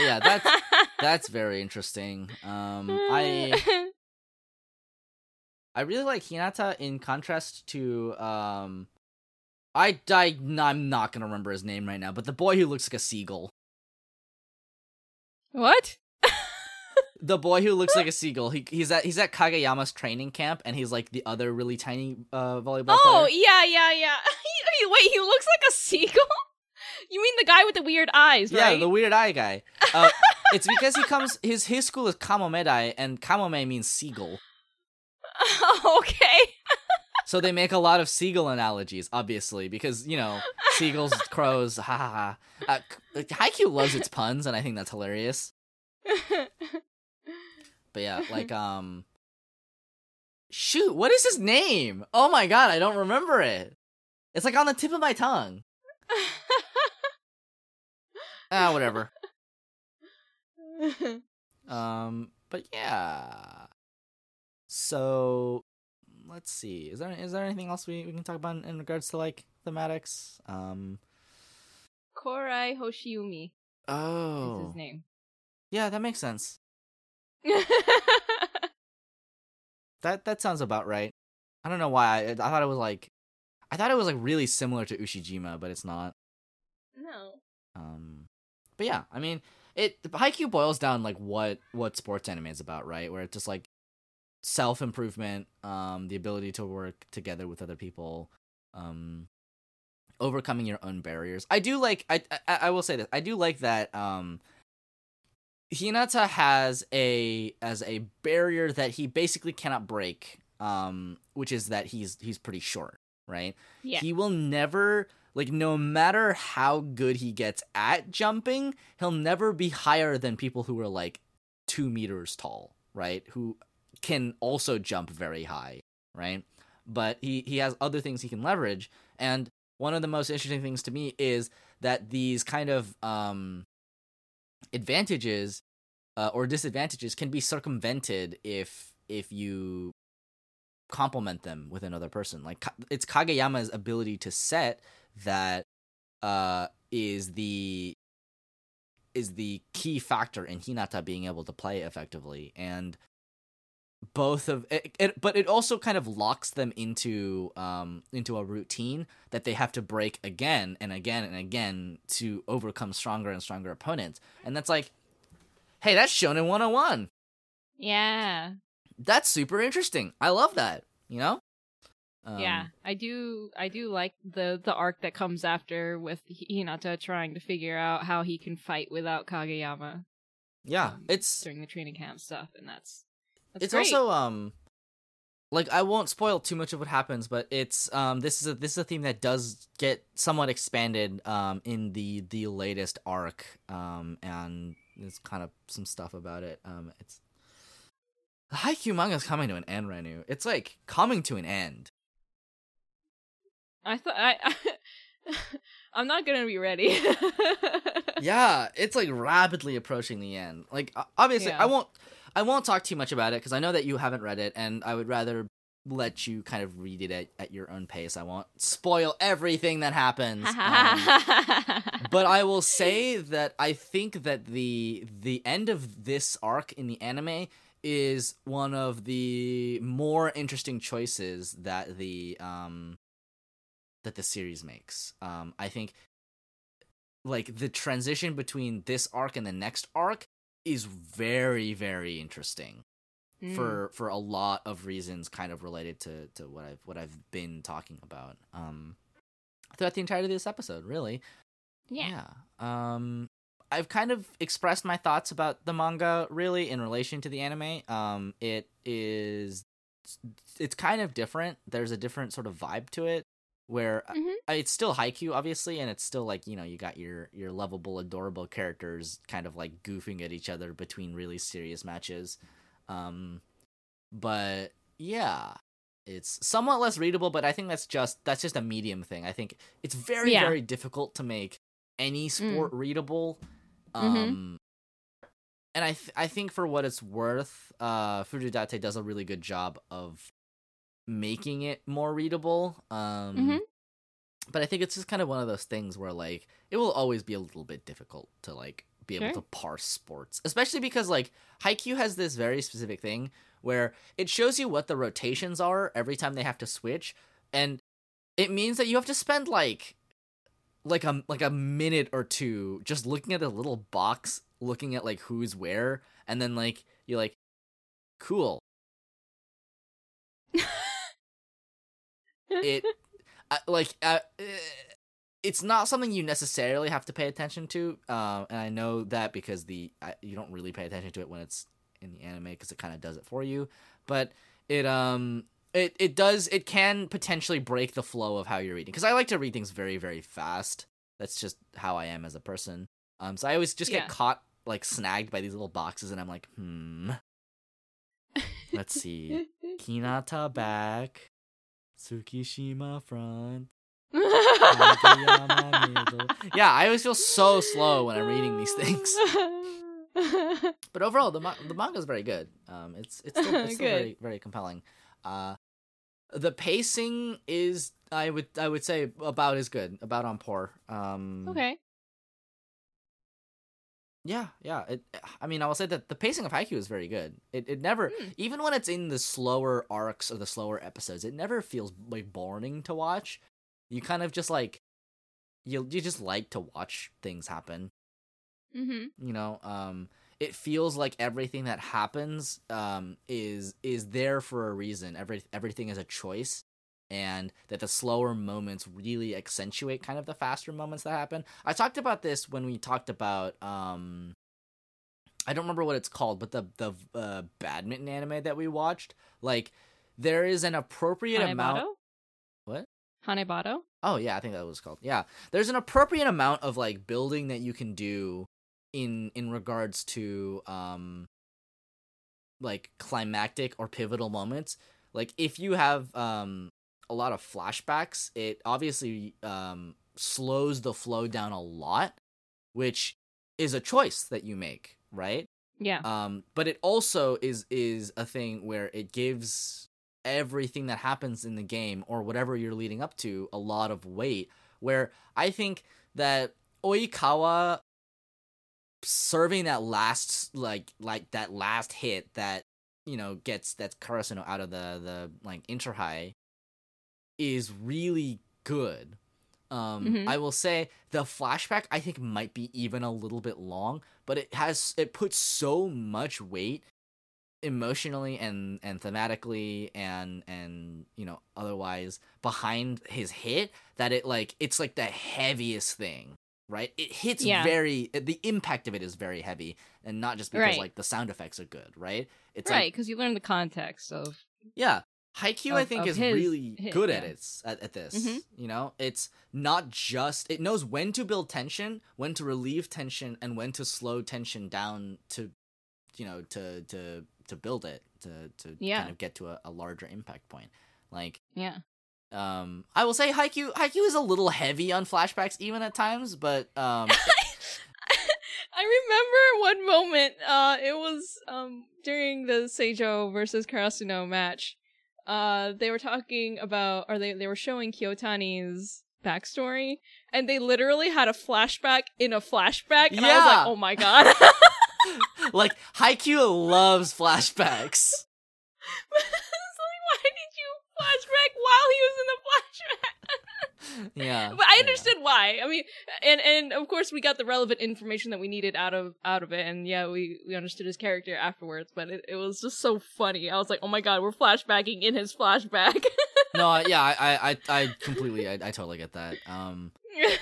Yeah, that's that's very interesting. Um, I [laughs] I really like Hinata in contrast to um I, I I'm not gonna remember his name right now, but the boy who looks like a seagull. what? The boy who looks like a seagull. He he's at he's at Kageyama's training camp and he's like the other really tiny uh volleyball Oh player. yeah, yeah, yeah. [laughs] He- Wait, he looks like a seagull. [laughs] You mean the guy with the weird eyes, Yeah, the weird eye guy. Uh, [laughs] it's because he comes his his school is Kamomedai and Kamome means seagull. okay. So they make a lot of seagull analogies, obviously, because you know seagulls, crows, ha ha ha. Uh, Haikyuu loves its puns, and I think that's hilarious. But yeah, [laughs] like um, shoot, what is his name? Oh my god, I don't remember it. It's like on the tip of my tongue. [laughs] Ah, whatever. [laughs] Um, but yeah. So let's see. Is there is there anything else we, we can talk about in, in regards to like thematics? Um. Korai Hoshiumi is Oh. his name. Yeah, that makes sense. [laughs] That that sounds about right. I don't know why. I, I thought it was like, I thought it was like really similar to Ushijima, but it's not. no. Um, but yeah, I mean, it Haikyuu boils down like what what sports anime is about, right? Where it's just like self improvement, um, the ability to work together with other people, um, overcoming your own barriers. I do like I, I I will say this. I do like that um Hinata has a as a barrier that he basically cannot break, um, which is that he's he's pretty short, right? Yeah. He will never like no matter how good he gets at jumping, he'll never be higher than people who are like two meters tall, right? Who can also jump very high, right? But he he has other things he can leverage, and one of the most interesting things to me is that these kind of um advantages uh, or disadvantages can be circumvented if if you complement them with another person. Like it's Kageyama's ability to set that uh is the is the key factor in Hinata being able to play effectively and both of it, it but it also kind of locks them into um into a routine that they have to break again and again and again to overcome stronger and stronger opponents and that's like hey that's shown shonen 101 Yeah. that's super interesting i love that you know yeah. Um, I do I do like the the arc that comes after with Hinata trying to figure out how he can fight without Kageyama yeah um, it's during the training camp stuff and that's that's it's great. also um like I won't spoil too much of what happens, but it's um this is a this is a theme that does get somewhat expanded um in the the latest arc um and there's kind of some stuff about it. Um it's the Haikyuu manga is coming to an end, Renu. It's like coming to an end. I thought I, [laughs] I'm not gonna be ready. [laughs] yeah, it's like rapidly approaching the end. Like obviously, Yeah. I won't I won't talk too much about it because I know that you haven't read it, and I would rather let you kind of read it at, at your own pace. I won't spoil everything that happens. [laughs] Um, but I will say that I think that the the end of this arc in the anime is one of the more interesting choices that the um that the series makes. Um I think like the transition between this arc and the next arc is very very interesting Mm. for for a lot of reasons kind of related to to what I've what I've been talking about um throughout the entirety of this episode really yeah. um, I've kind of expressed my thoughts about the manga really in relation to the anime. Um, it is, it's kind of different. There's a different sort of vibe to it where uh, Mhm. it's still Haikyuu obviously, and it's still like you know you got your your lovable, adorable characters kind of like goofing at each other between really serious matches. Um, but yeah, it's somewhat less readable, but I think that's just that's just a medium thing. I think it's very Yeah. very difficult to make any sport readable. Mhm. Um, and I th- I think for what it's worth, uh, Furudate does a really good job of making it more readable. Um, Mhm. but I think it's just kind of one of those things where like it will always be a little bit difficult to like be able Sure. to parse sports, especially because like Haikyuu has this very specific thing where it shows you what the rotations are every time they have to switch, and it means that you have to spend like like a like a minute or two just looking at a little box, looking at like who's where, and then like you're like, cool. It uh, like uh, uh, it's not something you necessarily have to pay attention to um and i know that because the I, you don't really pay attention to it when it's in the anime because it kind of does it for you but it um it, it does it can potentially break the flow of how you're reading because i like to read things very very fast. That's just how i am as a person. Um so i always just Yeah. get caught like snagged by these little boxes and i'm like hmm. [laughs] Let's see. Hinata back, Tsukishima front, [laughs] Yeah, I always feel so slow when I'm reading these things. [laughs] But overall, the ma- the manga is very good. Um, it's it's still, it's still very very compelling. Uh, the pacing is I would I would say about as good, about on par. Um, okay. Yeah, yeah. It, I mean, I will say that the pacing of Haikyuu is very good. It it never, Hmm. even when it's in the slower arcs or the slower episodes, it never feels like boring to watch. You kind of just like, you you just like to watch things happen. Mm-hmm. You know, um, it feels like everything that happens um is is there for a reason. Every everything is a choice. And that the slower moments really accentuate kind of the faster moments that happen. I talked about this when we talked about um I don't remember what it's called, but the the uh, badminton anime that we watched, like there is an appropriate amount. What? Hanebado? Oh yeah, I think that was called. Yeah, there's an appropriate amount of like building that you can do in in regards to um like climactic or pivotal moments. Like if you have um a lot of flashbacks, it obviously um slows the flow down a lot, which is a choice that you make, right? Yeah. um but it also is is a thing where it gives everything that happens in the game or whatever you're leading up to a lot of weight where i think that oikawa serving that last like like that last hit that you know gets that karasuno out of the the like inter high is really good um Mhm. i will say the flashback i think might be even a little bit long but it has it puts so much weight emotionally and and thematically and and you know otherwise behind his hit that it like it's like the heaviest thing right it hits Yeah. very the impact of it is very heavy and not just because Right. like the sound effects are good right it's right, like because you learn the context of. yeah Haikyuu, I think, is his really hit, good at yeah. it at, at this. Mhm. You know, it's not just it knows when to build tension, when to relieve tension, and when to slow tension down to, you know, to to to build it to to Yeah. kind of get to a, a larger impact point. Like, Yeah. um, I will say Haikyuu Haikyuu is a little heavy on flashbacks even at times, but um, [laughs] [laughs] I remember one moment. Uh, it was um during the Seijo versus Karasuno match. Uh, they were talking about, or they they were showing Kyotani's backstory, and they literally had a flashback in a flashback, and I was Yeah. like, oh my god. [laughs] [laughs] like Haikyuu loves flashbacks. [laughs] like, why did you flashback while he was in the flashback? Yeah, but I yeah. understood why. I mean, and and of course we got the relevant information that we needed out of out of it, and yeah, we we understood his character afterwards. But it, it was just so funny. I was like, oh my god, we're flashbacking in his flashback. [laughs] no, yeah, I, I, I completely, I, I totally get that. Um,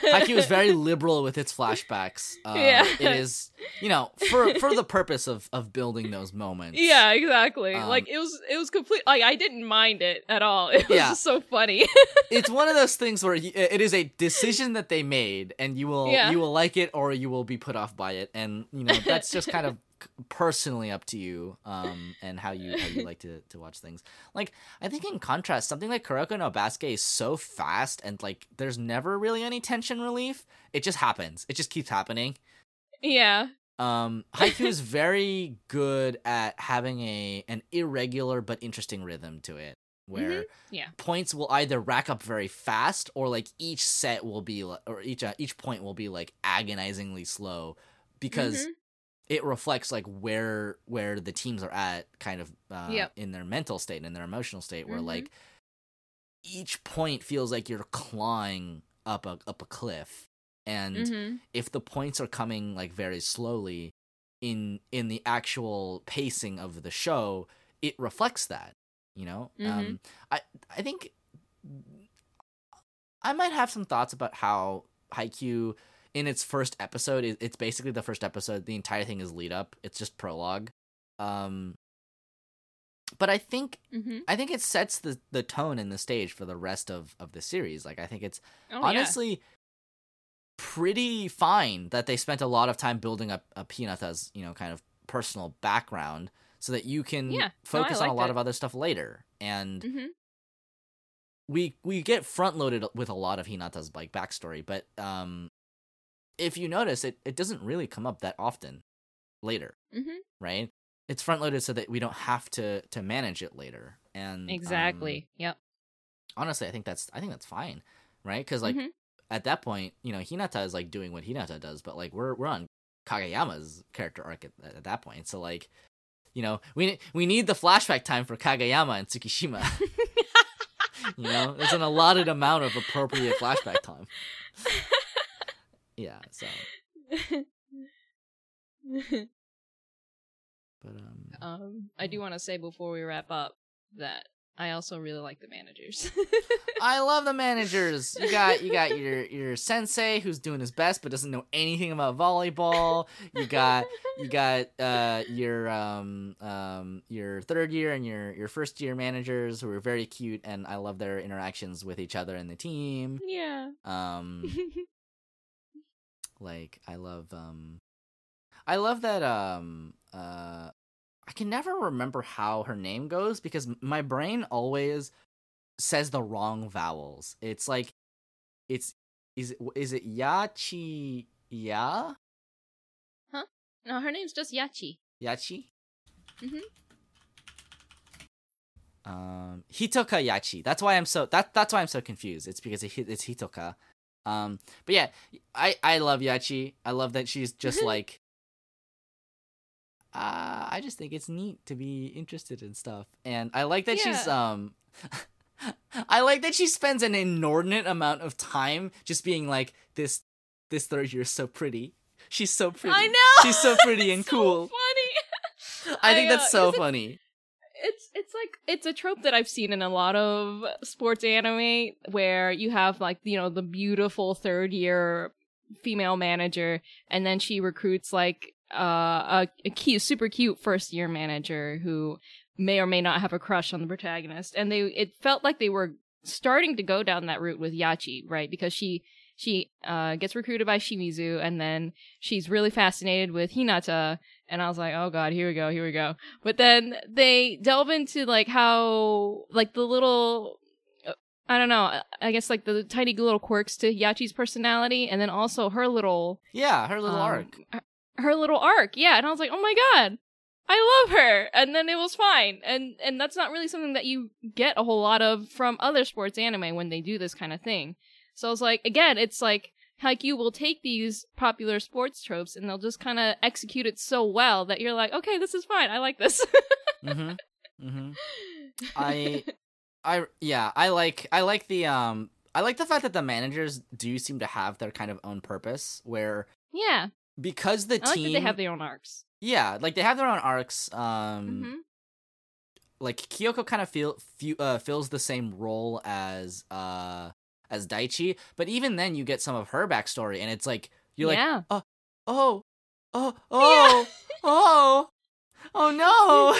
Haikyuu is very [laughs] liberal with its flashbacks. Um, Yeah. it is, you know, for for the purpose of of building those moments. yeah, exactly. Um, like it was it was complete. Like I didn't mind it at all. [laughs] It was Yeah. just so funny. [laughs] it's one of those things where you, it is a decision that they made, and you will Yeah. you will like it or you will be put off by it, and you know that's just kind of personally up to you um and how you how you like to to watch things like i think in contrast something like kuroko no basket is so fast and like there's never really any tension relief it just happens it just keeps happening yeah. um haikyuu is very good at having a an irregular but interesting rhythm to it where Yeah. points will either rack up very fast or like each set will be or each uh, each point will be like agonizingly slow because Mhm. It reflects like where where the teams are at kind of uh, Yep. in their mental state and in their emotional state where Mhm. like each point feels like you're clawing up a up a cliff and Mhm. if the points are coming like very slowly in in the actual pacing of the show it reflects that you know Mhm. um i i think i might have some thoughts about how haikyuu in its first episode it's basically the first episode the entire thing is lead up it's just prologue um but i think Mhm. i think it sets the the tone and the stage for the rest of of the series like i think it's Oh, honestly pretty fine that they spent a lot of time building up up Hinata's, you know, kind of personal background so that you can Yeah. No, focus on a lot of other stuff later. And yeah. hmm we we get front loaded with a lot of Hinata's like backstory, but um if you notice it it doesn't really come up that often later, hmm right? It's front loaded so that we don't have to to manage it later. And um, Exactly. yep. honestly, I think that's I think that's fine, right? Because like Mhm. at that point, you know, Hinata is like doing what Hinata does, but like we're we're on Kageyama's character arc at, at that point. So like, you know, we we need the flashback time for Kagayama and Tsukishima. [laughs] you know, there's an allotted amount of appropriate flashback time. [laughs] Yeah. So, [laughs] but um, Um, I do want to say before we wrap up that I also really like the managers. I love the managers. You got you got [laughs] your your sensei who's doing his best but doesn't know anything about volleyball. You got you got uh your um um your third year and your your first year managers who are very cute and I love their interactions with each other and the team. yeah. Um [laughs] like I love um I love that um uh I can never remember how her name goes because my brain always says the wrong vowels. It's like it's is it is it yachi ya Huh? no, her name's just Yachi. yachi Mhm. um hitoka yachi that's why i'm so that that's why i'm so confused it's because it, it's hitoka um but yeah i i love yachi. I love that she's just like uh i just think it's neat to be interested in stuff. And i like that she's um [laughs] i like that she spends an inordinate amount of time just being like this this third year is so pretty. She's so pretty. I know. she's so [laughs] pretty and So cool. funny. i think I, uh, that's so 'cause it- funny it's it's like it's a trope that I've seen in a lot of sports anime where you have like you know the beautiful third year female manager and then she recruits like uh, a, a cute super cute first year manager who may or may not have a crush on the protagonist. And they it felt like they were starting to go down that route with Yachi right? Because she she uh, gets recruited by Shimizu and then she's really fascinated with Hinata and I was like, oh god, here we go, here we go. But then they delve into like how like the little uh, I don't know, I guess like the tiny little quirks to Yachi's personality and then also her little yeah her little um, arc her- her little arc. Yeah, and I was like, "Oh my god. I love her." And then it was fine. And and that's not really something that you get a whole lot of from other sports anime when they do this kind of thing. So I was like, again, it's like Haikyuu will take these popular sports tropes and they'll just kind of execute it so well that you're like, okay, this is fine. I like this. [laughs] mm-hmm mm-hmm [laughs] I I yeah, I like I like the um I like the fact that the managers do seem to have their kind of own purpose where yeah, because the I like team that they have their own arcs. yeah, like they have their own arcs um hmm like Kyoko kind of feel fu- uh, fills the same role as uh as Daichi, but even then you get some of her backstory and it's like you're like yeah. oh oh [laughs] oh oh oh oh no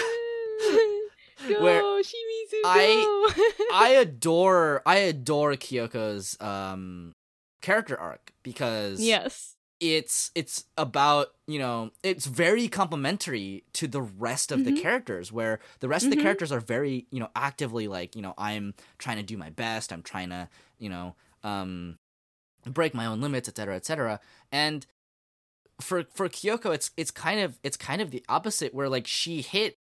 go, [laughs] Where Shimizu, I- I [laughs] adore I adore Kyoko's um character arc because yes. It's it's about you know it's very complementary to the rest of the Mhm. characters where the rest of the Mhm. characters are very you know actively like you know I'm trying to do my best I'm trying to you know um break my own limits etc etc and for for Kyoko it's it's kind of it's kind of the opposite where like she hit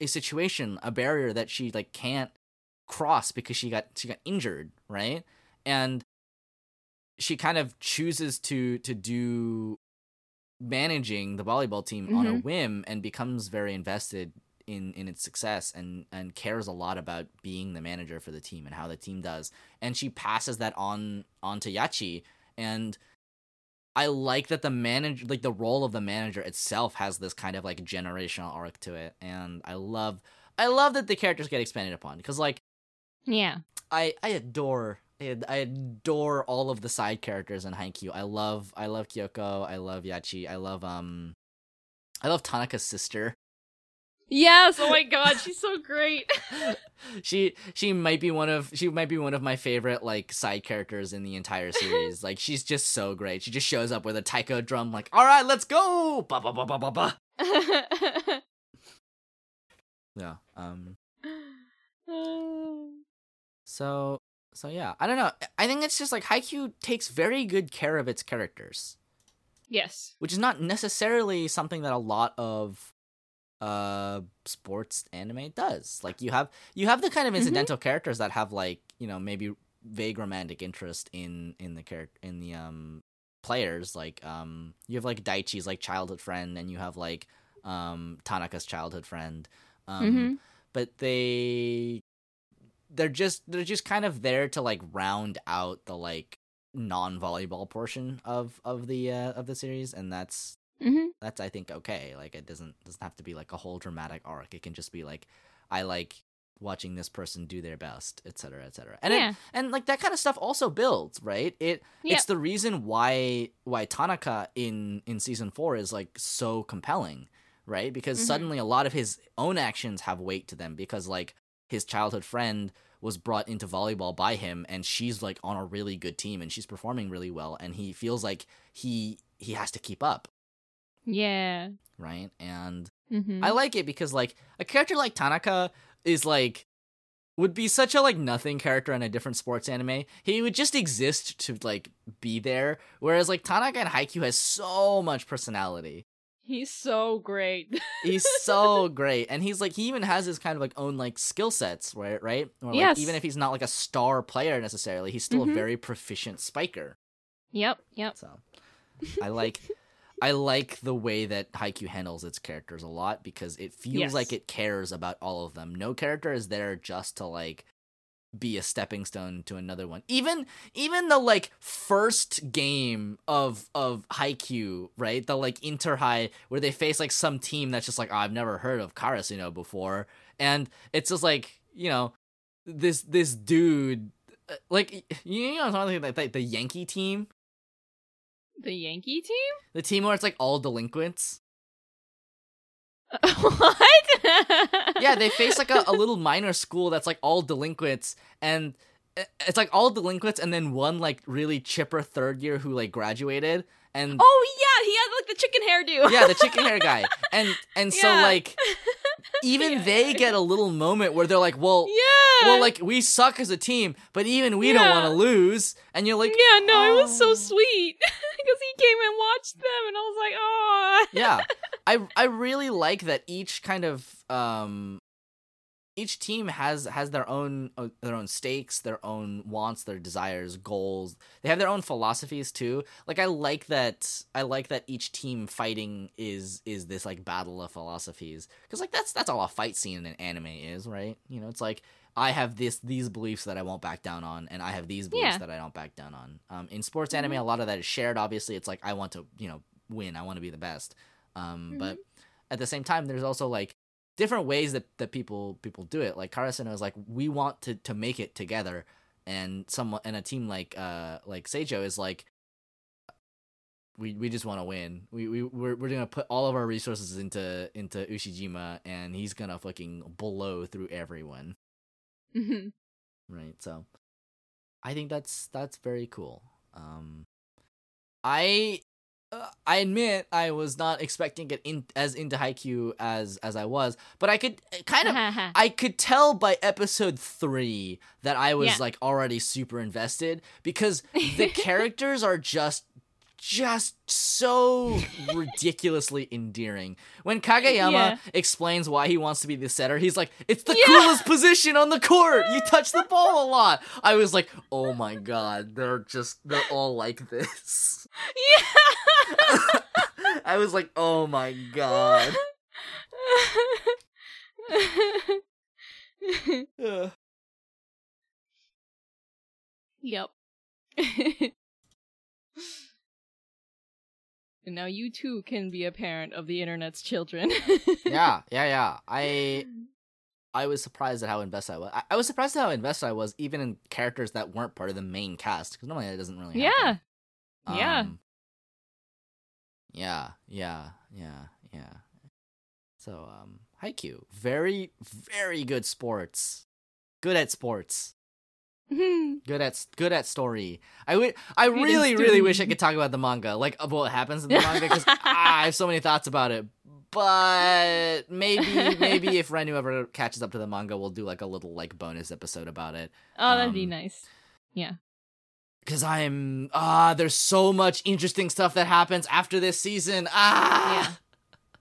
a situation a barrier that she like can't cross because she got she got injured right and she kind of chooses to to do managing the volleyball team on a Mhm. whim and becomes very invested in in its success and and cares a lot about being the manager for the team and how the team does and she passes that on on to Yachi and I like that the manager like the role of the manager itself has this kind of like generational arc to it and I love I love that the characters get expanded upon because like Yeah. I I adore I adore all of the side characters in Haikyuu. I love I love Kyoko. I love Yachi. I love um I love Tanaka's sister. Yes. Oh my [laughs] god, she's so great. [laughs] she she might be one of she might be one of my favorite like side characters in the entire series. [laughs] like she's just so great. She just shows up with a taiko drum like, "All right, let's go." Ba ba ba ba ba ba. Yeah. Um [sighs] so so yeah. I don't know. I think it's just like Haikyuu takes very good care of its characters. yes. which is not necessarily something that a lot of uh sports anime does like you have you have the kind of Mhm. incidental characters that have like you know maybe vague romantic interest in in the character in the um players like um you have like daichi's like childhood friend and you have like um tanaka's childhood friend um hmm but they they're just they're just kind of there to like round out the like non-volleyball portion of of the uh, of the series and that's hmm that's I think okay like it doesn't doesn't have to be like a whole dramatic arc it can just be like I like watching this person do their best, etc., cetera, et cetera. And Yeah. it, and like that kind of stuff also builds, right? It Yep. it's the reason why why Tanaka in in season four is like so compelling, right? Because Mhm. suddenly a lot of his own actions have weight to them because like his childhood friend was brought into volleyball by him and she's like on a really good team and she's performing really well and he feels like he he has to keep up Yeah. right and Mm-hmm. i like it because like a character like tanaka is like would be such a like nothing character in a different sports anime he would just exist to like be there whereas like tanaka and haikyuu has so much personality He's so great. [laughs] he's so great and he's like he even has his kind of like own like skill sets right right Or, like, Yes. even if he's not like a star player necessarily he's still Mhm. a very proficient spiker yep. Yep. so i like [laughs] i like the way that haikyuu handles its characters a lot because it feels Yes. like it cares about all of them no character is there just to like be a stepping stone to another one. Even even the like first game of of Haikyuu, right? The like Inter High where they face like some team that's just like, oh, I've never heard of Karasuno before, and it's just like you know this this dude. uh, Like you know something like, like the Yankee team, The Yankee team? the team where it's like all delinquents. What? yeah, they face like a, a little minor school that's like all delinquents, and eh, it's like all delinquents, and then one like really chipper third year who like graduated, and Oh yeah, he had like the chicken hairdo. yeah, the chicken hair guy, [laughs] and and so Yeah. like [laughs] even Yeah. they get a little moment where they're like, well. yeah. Well, like we suck as a team, but even we don't Yeah. want to lose. And you're like, yeah, no, it was so "Oh." sweet [laughs] because he came and watched them, and I was like, oh. yeah i i really like that each kind of um each team has has their own uh, their own stakes their own wants their desires goals they have their own philosophies too like i like that i like that each team fighting is is this like battle of philosophies because like that's that's all a fight scene in anime is right you know it's like I have this these beliefs that I won't back down on, and I have these beliefs Yeah. that I don't back down on. Um, in sports anime, a lot of that is shared. Obviously, it's like I want to, you know, win. I want to be the best. Um, but at the same time, there's also like different ways that, that people people do it. Like Karasuno is like we want to to make it together, and someone and a team like uh like Seijo is like we we just want to win. We we we're, we're gonna put all of our resources into into Ushijima, and he's gonna fucking blow through everyone. Mhm. Right. So I think that's that's very cool. Um I uh, I admit I was not expecting it in as into Haikyuu as as I was, but I could uh, kind of [laughs] I could tell by episode 3 that I was Yeah. like already super invested because [laughs] the characters are just just so [laughs] ridiculously endearing. When Kageyama Yeah. explains why he wants to be the setter, he's like, "It's the Yeah. coolest position on the court. You [laughs] touch the ball a lot." I was like, "Oh my god, they're just they're all like this." yeah. [laughs] I was like, "Oh my god." Yep. And now you too can be a parent of the internet's children. [laughs] yeah, yeah, yeah. I [laughs] I was surprised at how invested I was. I, I was surprised at how invested I was, even in characters that weren't part of the main cast, because normally that doesn't really Yeah. happen. Yeah. Um, yeah, yeah, yeah, yeah. So, um, Haikyuu, very, very good sports. Good at sports. Good at good at story. I would. I really, really wish I could talk about the manga, like of what happens in the manga, because [laughs] I have so many thoughts about it. But maybe, maybe if Renu ever catches up to the manga, we'll do like a little like bonus episode about it. oh, that'd be nice. Yeah. Because I'm ah, there's so much interesting stuff that happens after this season. Ah.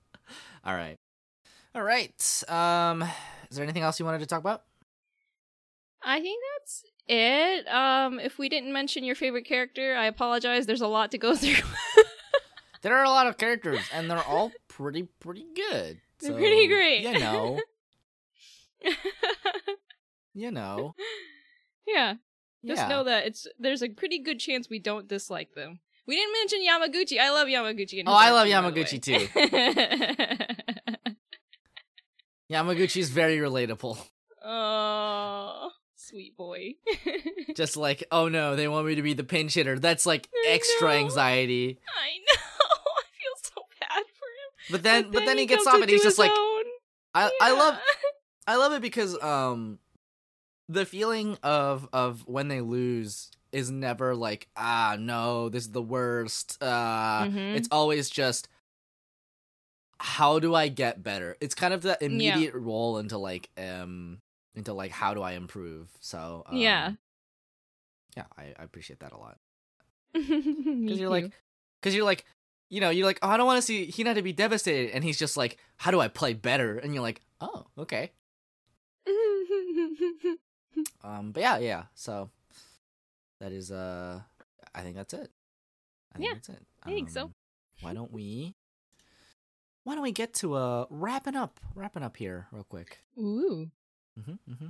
[laughs] All right. All right. Um, is there anything else you wanted to talk about? I think that's it. Um, if we didn't mention your favorite character, I apologize. There's a lot to go [laughs] through. There are a lot of characters, and they're all pretty, pretty good. They're pretty great. You know. [laughs] You know. yeah, just yeah. know that it's there's a pretty good chance we don't dislike them. We didn't mention Yamaguchi. I love Yamaguchi. Oh, I love by the Yamaguchi. [laughs] Yamaguchi's very relatable. Oh, sweet boy. [laughs] Just like, oh no, they want me to be the pinch hitter. That's like I extra know. anxiety. I know. [laughs] I feel so bad for him. But then, but then, he gets off and he's just like, own. I, I love, [laughs] I love it because um, the feeling of of when they lose is never like, ah, no, this is the worst. Uh, Mhm. it's always just. How do I get better? It's kind of that immediate roll into like um into like how do I improve? So um, Yeah. yeah, I, I appreciate that a lot. [laughs] Because you're like because you're like you know you're like oh i don't want to see hinata be devastated and he's just like how do i play better and you're like oh okay [laughs] um but yeah yeah so that is uh i think that's it i think Yeah, that's it I think so. Um, why don't we why don't we get to uh wrapping up wrapping up here real quick Ooh. Mm-hmm, mm-hmm.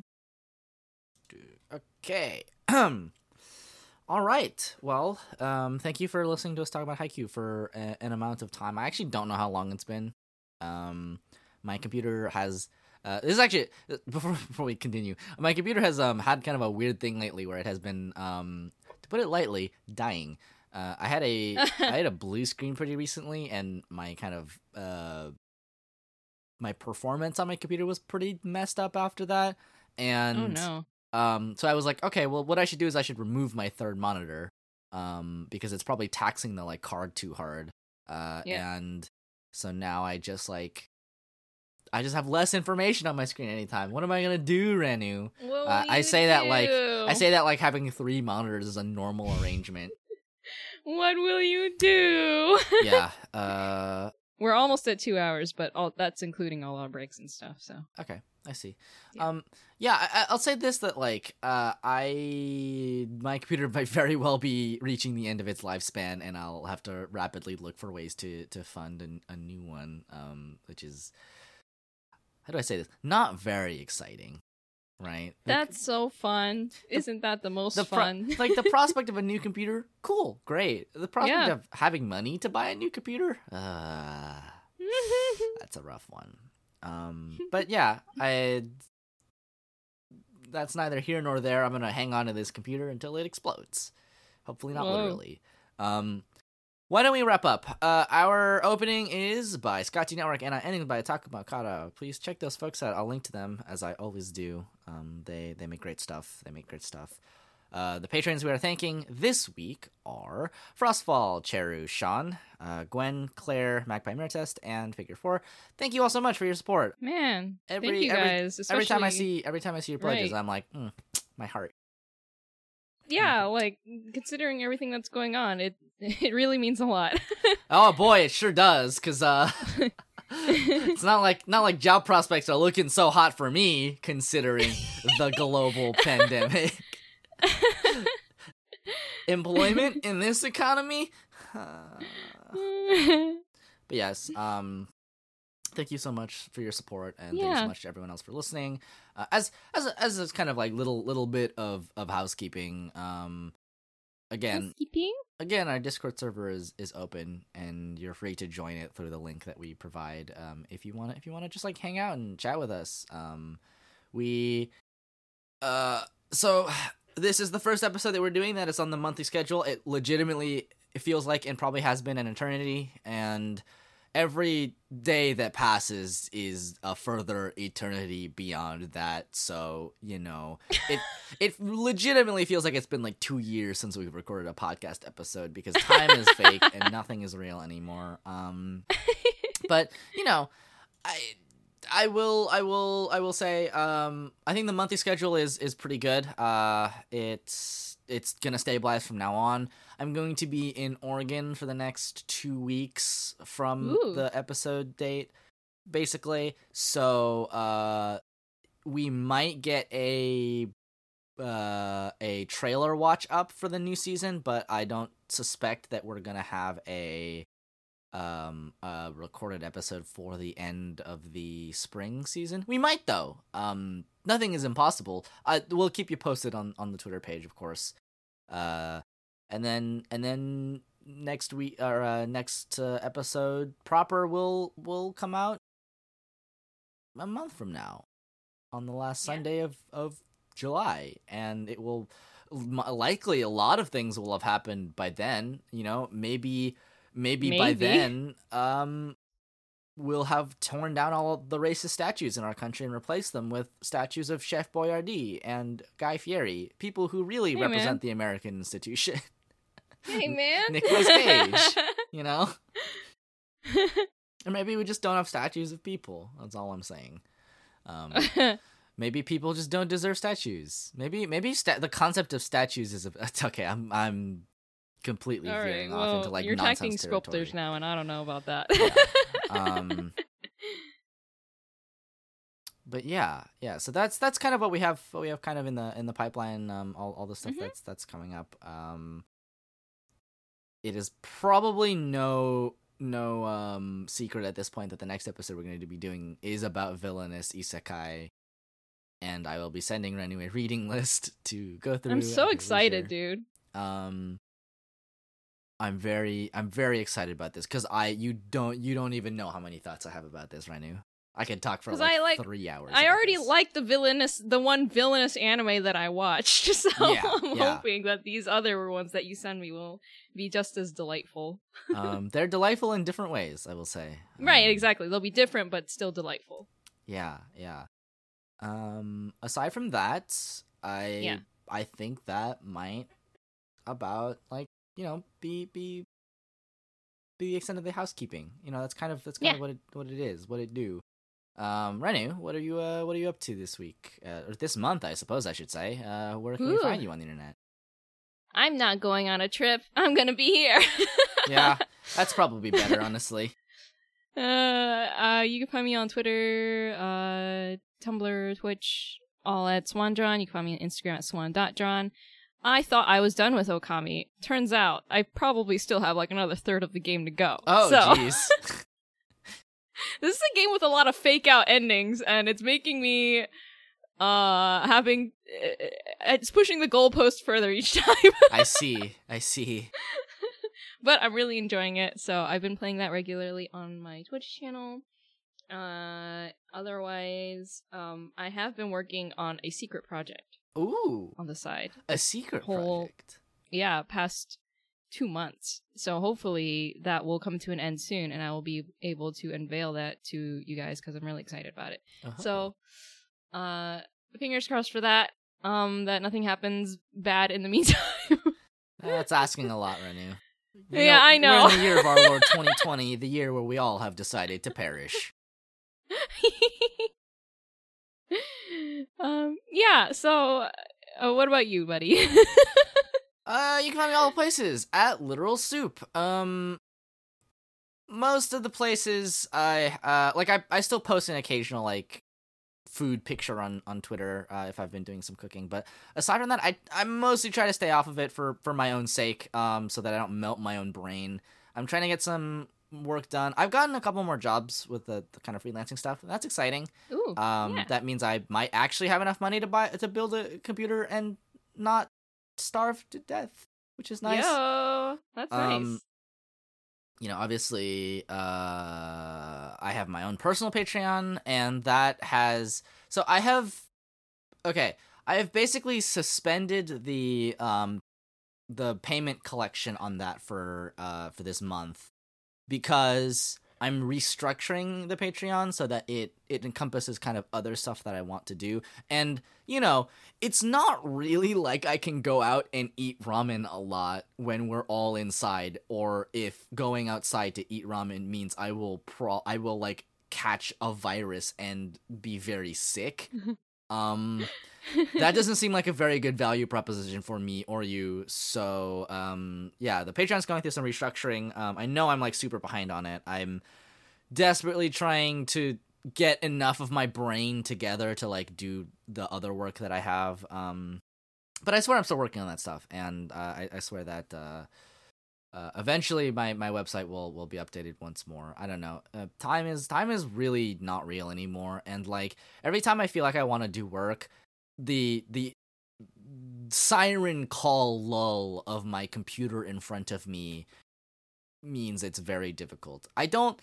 Okay. [clears throat] All right. Well, um, thank you for listening to us talk about Haikyuu for a- an amount of time. I actually don't know how long it's been. Um, my computer has. Uh, this is actually before [laughs] before we continue. My computer has um had kind of a weird thing lately where it has been um to put it lightly dying. Uh, I had a [laughs] I had a blue screen pretty recently, and my kind of uh my performance on my computer was pretty messed up after that. And oh no. um, so I was like, okay, well, what I should do is I should remove my third monitor, um, because it's probably taxing the like card too hard. Uh, Yeah. and so now I just like, I just have less information on my screen anytime. What am I gonna do, Renu? Uh, I say that like- I say that like having three monitors is a normal arrangement. [laughs] What will you do? yeah. [laughs] Uh, We're almost at two hours, but all that's including all our breaks and stuff. So Okay, I see. Yeah. Um, yeah, I, I- I'll say this: that like, uh, I my computer [laughs] might very well be reaching the end of its lifespan, and I'll have to rapidly look for ways to to fund an, a new one. Um, which is how do I say this? Not very exciting, right? Like, that's so fun. Isn't that the most the pro- fun? [laughs] like the [laughs] prospect of a new computer, cool, great. The prospect Yeah. of having money to buy a new computer, uh, [laughs] that's a rough one. Um, but yeah, I. That's neither here nor there. I'm gonna hang on to this computer until it explodes. Hopefully not Whoa. literally. Um, why don't we wrap up? Uh, our opening is by Scotty Network and our ending by Takuma Kara. Please check those folks out. I'll link to them as I always do. Um, they they make great stuff. They make great stuff. Uh, the patrons we are thanking this week are Frostfall, Cheru, Sean, uh, Gwen, Claire, Magpie Miratest, and Figure Four. Thank you all so much for your support. Man, Every- thank you every- guys. Every time I see every time I see your pledges, Right. I'm like, mm, my heart. Yeah, like considering everything that's going on, it [laughs] it really means a lot. [laughs] Oh boy, it sure does. Cause uh, [laughs] it's not like not like job prospects are looking so hot for me, considering the global pandemic. Employment in this economy. but yes, um, thank you so much for your support, and thank you so much to everyone else for listening. Uh, as as a, as a kind of like little little bit of of housekeeping. Um, again, Housekeeping? again our discord server is is open and you're free to join it through the link that we provide um if you want to if you want to just like hang out and chat with us um we uh so this is the first episode that we're doing that is on the monthly schedule it legitimately it feels like and probably has been an eternity and every day that passes is a further eternity beyond that. So you know it [laughs] it legitimately feels like it's been like two years since we've recorded a podcast episode because time is fake and [laughs] nothing is real anymore. Um [laughs] but you know i i will i will i will say um i think the monthly schedule is is pretty good. Uh it's it's gonna stabilize from now on i'm going to be in oregon for the next two weeks from Ooh. the episode date basically. So uh we might get a uh a trailer watch up for the new season but i don't suspect that we're gonna have a um a recorded episode for the end of the spring season. We might though. Um nothing is impossible. I we'll keep you posted on on the twitter page of course. Uh and then and then next week or uh, next uh, episode proper will will come out a month from now on the last Yeah. Sunday of of July, and it will likely a lot of things will have happened by then. You know, maybe maybe, by then, um, we'll have torn down all the racist statues in our country and replaced them with statues of Chef Boyardee and Guy Fieri, people who really Hey, represent man. the American institution. [laughs] Hey man. Nicholas Cage. [laughs] you know, or maybe we just don't have statues of people. That's all I'm saying. Um, [laughs] maybe people just don't deserve statues. Maybe maybe sta- the concept of statues is a, [laughs] it's okay. I'm I'm completely All right. veering off Well, into like you're nonsense attacking sculptors now, and I don't know about that. Um, but yeah, yeah. So that's that's kind of what we have. What we have kind of in the in the pipeline. Um, all all the stuff Mhm. that's that's coming up. Um, it is probably no no um secret at this point that the next episode we're going to be doing is about villainous isekai. And I will be sending Renu a reading [laughs] list to go through. I'm so excited, dude. Um, I'm very, I'm very excited about this because I, you don't, you don't even know how many thoughts I have about this, Renu. I could talk for like, I, like- three hours. I already this. like the villainous, the one villainous anime that I watched, [laughs] so Yeah, [laughs] I'm yeah. hoping that these other ones that you send me will be just as delightful. [laughs] um, they're delightful in different ways. I will say. Right, Um, exactly. They'll be different, but still delightful. Yeah, yeah. Um, aside from that, I, Yeah. I think that might about like you know be be be the extent of the housekeeping. You know, that's kind of that's kind Yeah. of what it what it is, what it do. Um, Renu, what are you uh what are you up to this week uh, or this month? I suppose I should say. Uh, where can we find you on the internet? I'm not going on a trip. I'm gonna be here. [laughs] Yeah, that's probably better, honestly. [laughs] Uh, uh, you can find me on Twitter, uh, Tumblr, Twitch, all at SwanDrawn. You can find me on Instagram at swan.drawn. I thought I was done with Okami. Turns out I probably still have like another third of the game to go. Oh, so, jeez. [laughs] this is a game with a lot of fake out endings, and it's making me uh having uh, it's pushing the goalpost further each [laughs] time. I see. I see. [laughs] but I'm really enjoying it. So I've been playing that regularly on my Twitch channel. Uh, otherwise, um, I have been working on a secret project Ooh, on the side. a secret whole- project. Yeah, past two months. So hopefully that will come to an end soon, and I will be able to unveil that to you guys because I'm really excited about it. Uh-huh. So, uh, fingers crossed for that. Um, that nothing happens bad in the [laughs] meantime. That's asking a lot, Renu. [laughs] You Yeah, I know. We're in the year of our Lord [laughs] 2020, the year where we all have decided to perish. um, yeah. So, uh, what about you, buddy? Uh, you can find me all the places at Literal Soup. Um, most of the places I uh like I I still post an occasional like food picture on on Twitter uh, if I've been doing some cooking, but aside from that, I I mostly try to stay off of it for for my own sake, um, so that I don't melt my own brain. I'm trying to get some work done. I've gotten a couple more jobs with the, the kind of freelancing stuff. That's exciting. Ooh, Um, yeah. that means I might actually have enough money to buy to build a computer and not starve to death, which is nice. Yo, that's Um, nice. You know, obviously, uh, I have my own personal Patreon, and that has so I have okay. I have basically suspended the um the payment collection on that for uh for this month because I'm restructuring the Patreon so that it it encompasses kind of other stuff that I want to do. And you know, it's not really like I can go out and eat ramen a lot when we're all inside or if going outside to eat ramen means I will pro I will like catch a virus and be very sick. [laughs] um [laughs] that doesn't seem like a very good value proposition for me or you. So, um, yeah, the Patreon's going through some restructuring. Um, I know I'm like super behind on it. I'm desperately trying to get enough of my brain together to like do the other work that I have. Um, but I swear I'm still working on that stuff, and uh, I, I swear that uh, uh, eventually my, my website will will be updated once more. I don't know. Uh, time is time is really not real anymore, and like every time I feel like I want to do work, the the siren call lull of my computer in front of me means it's very difficult. I don't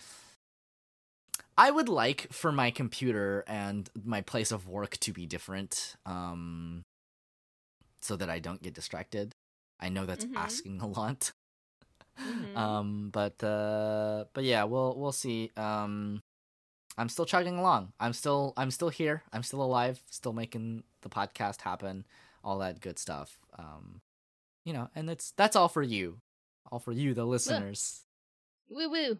I would like for my computer and my place of work to be different, um, so that I don't get distracted. I know that's Mhm. asking a lot. Mhm. Um, but uh, but yeah, we'll we'll see. Um, I'm still chugging along. I'm still I'm still here. I'm still alive. Still making the podcast happen. All that good stuff. Um, you know, and it's that's all for you, all for you, the listeners. woo woo.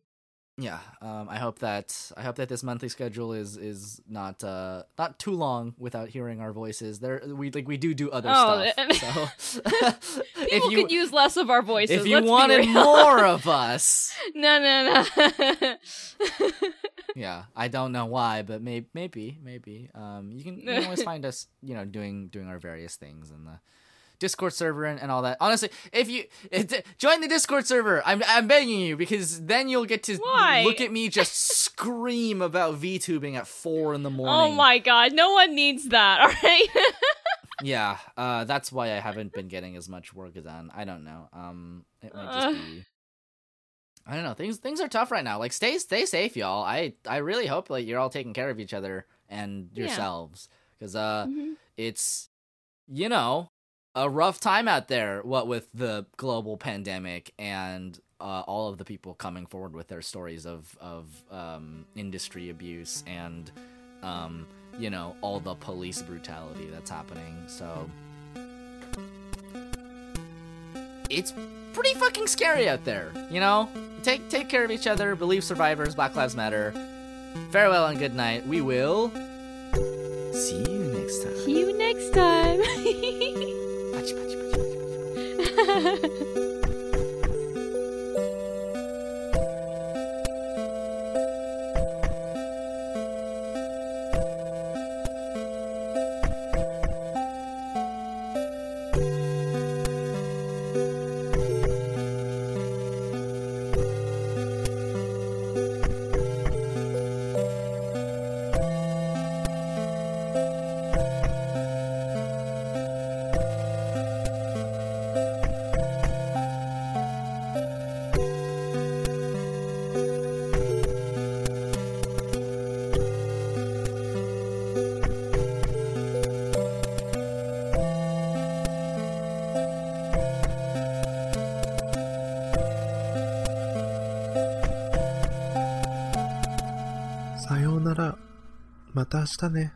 Yeah. Um, I hope that I hope that this monthly schedule is is not uh not too long without hearing our voices. There we like we do do other Oh, stuff. [laughs] So [laughs] People if you could use less of our voices. if you wanted more of [laughs] us. no, no, no. yeah i don't know why but maybe maybe maybe um you can, you can always find us you know doing doing our various things and the discord server and, and all that honestly if you it, join the discord server i'm i'm begging you because then you'll get to Why? look at me just [laughs] scream about vtubing at four in the morning oh my god, no one needs that. [laughs] All right. [laughs] yeah uh that's why i haven't been getting as much work done i don't know um it might Uh. just be i don't know things things are tough right now like stay stay safe y'all i i really hope like you're all taking care of each other and yourselves because uh Mhm. it's you know a rough time out there what with the global pandemic and uh, all of the people coming forward with their stories of of um, industry abuse and um, you know all the police brutality that's happening so. It's pretty fucking scary out there you know? Take take care of each other believe survivors black lives matter. Farewell and good night. We will see you next time. See you next time. [laughs] パチパチパチパチパチ。[laughs] 明日ね。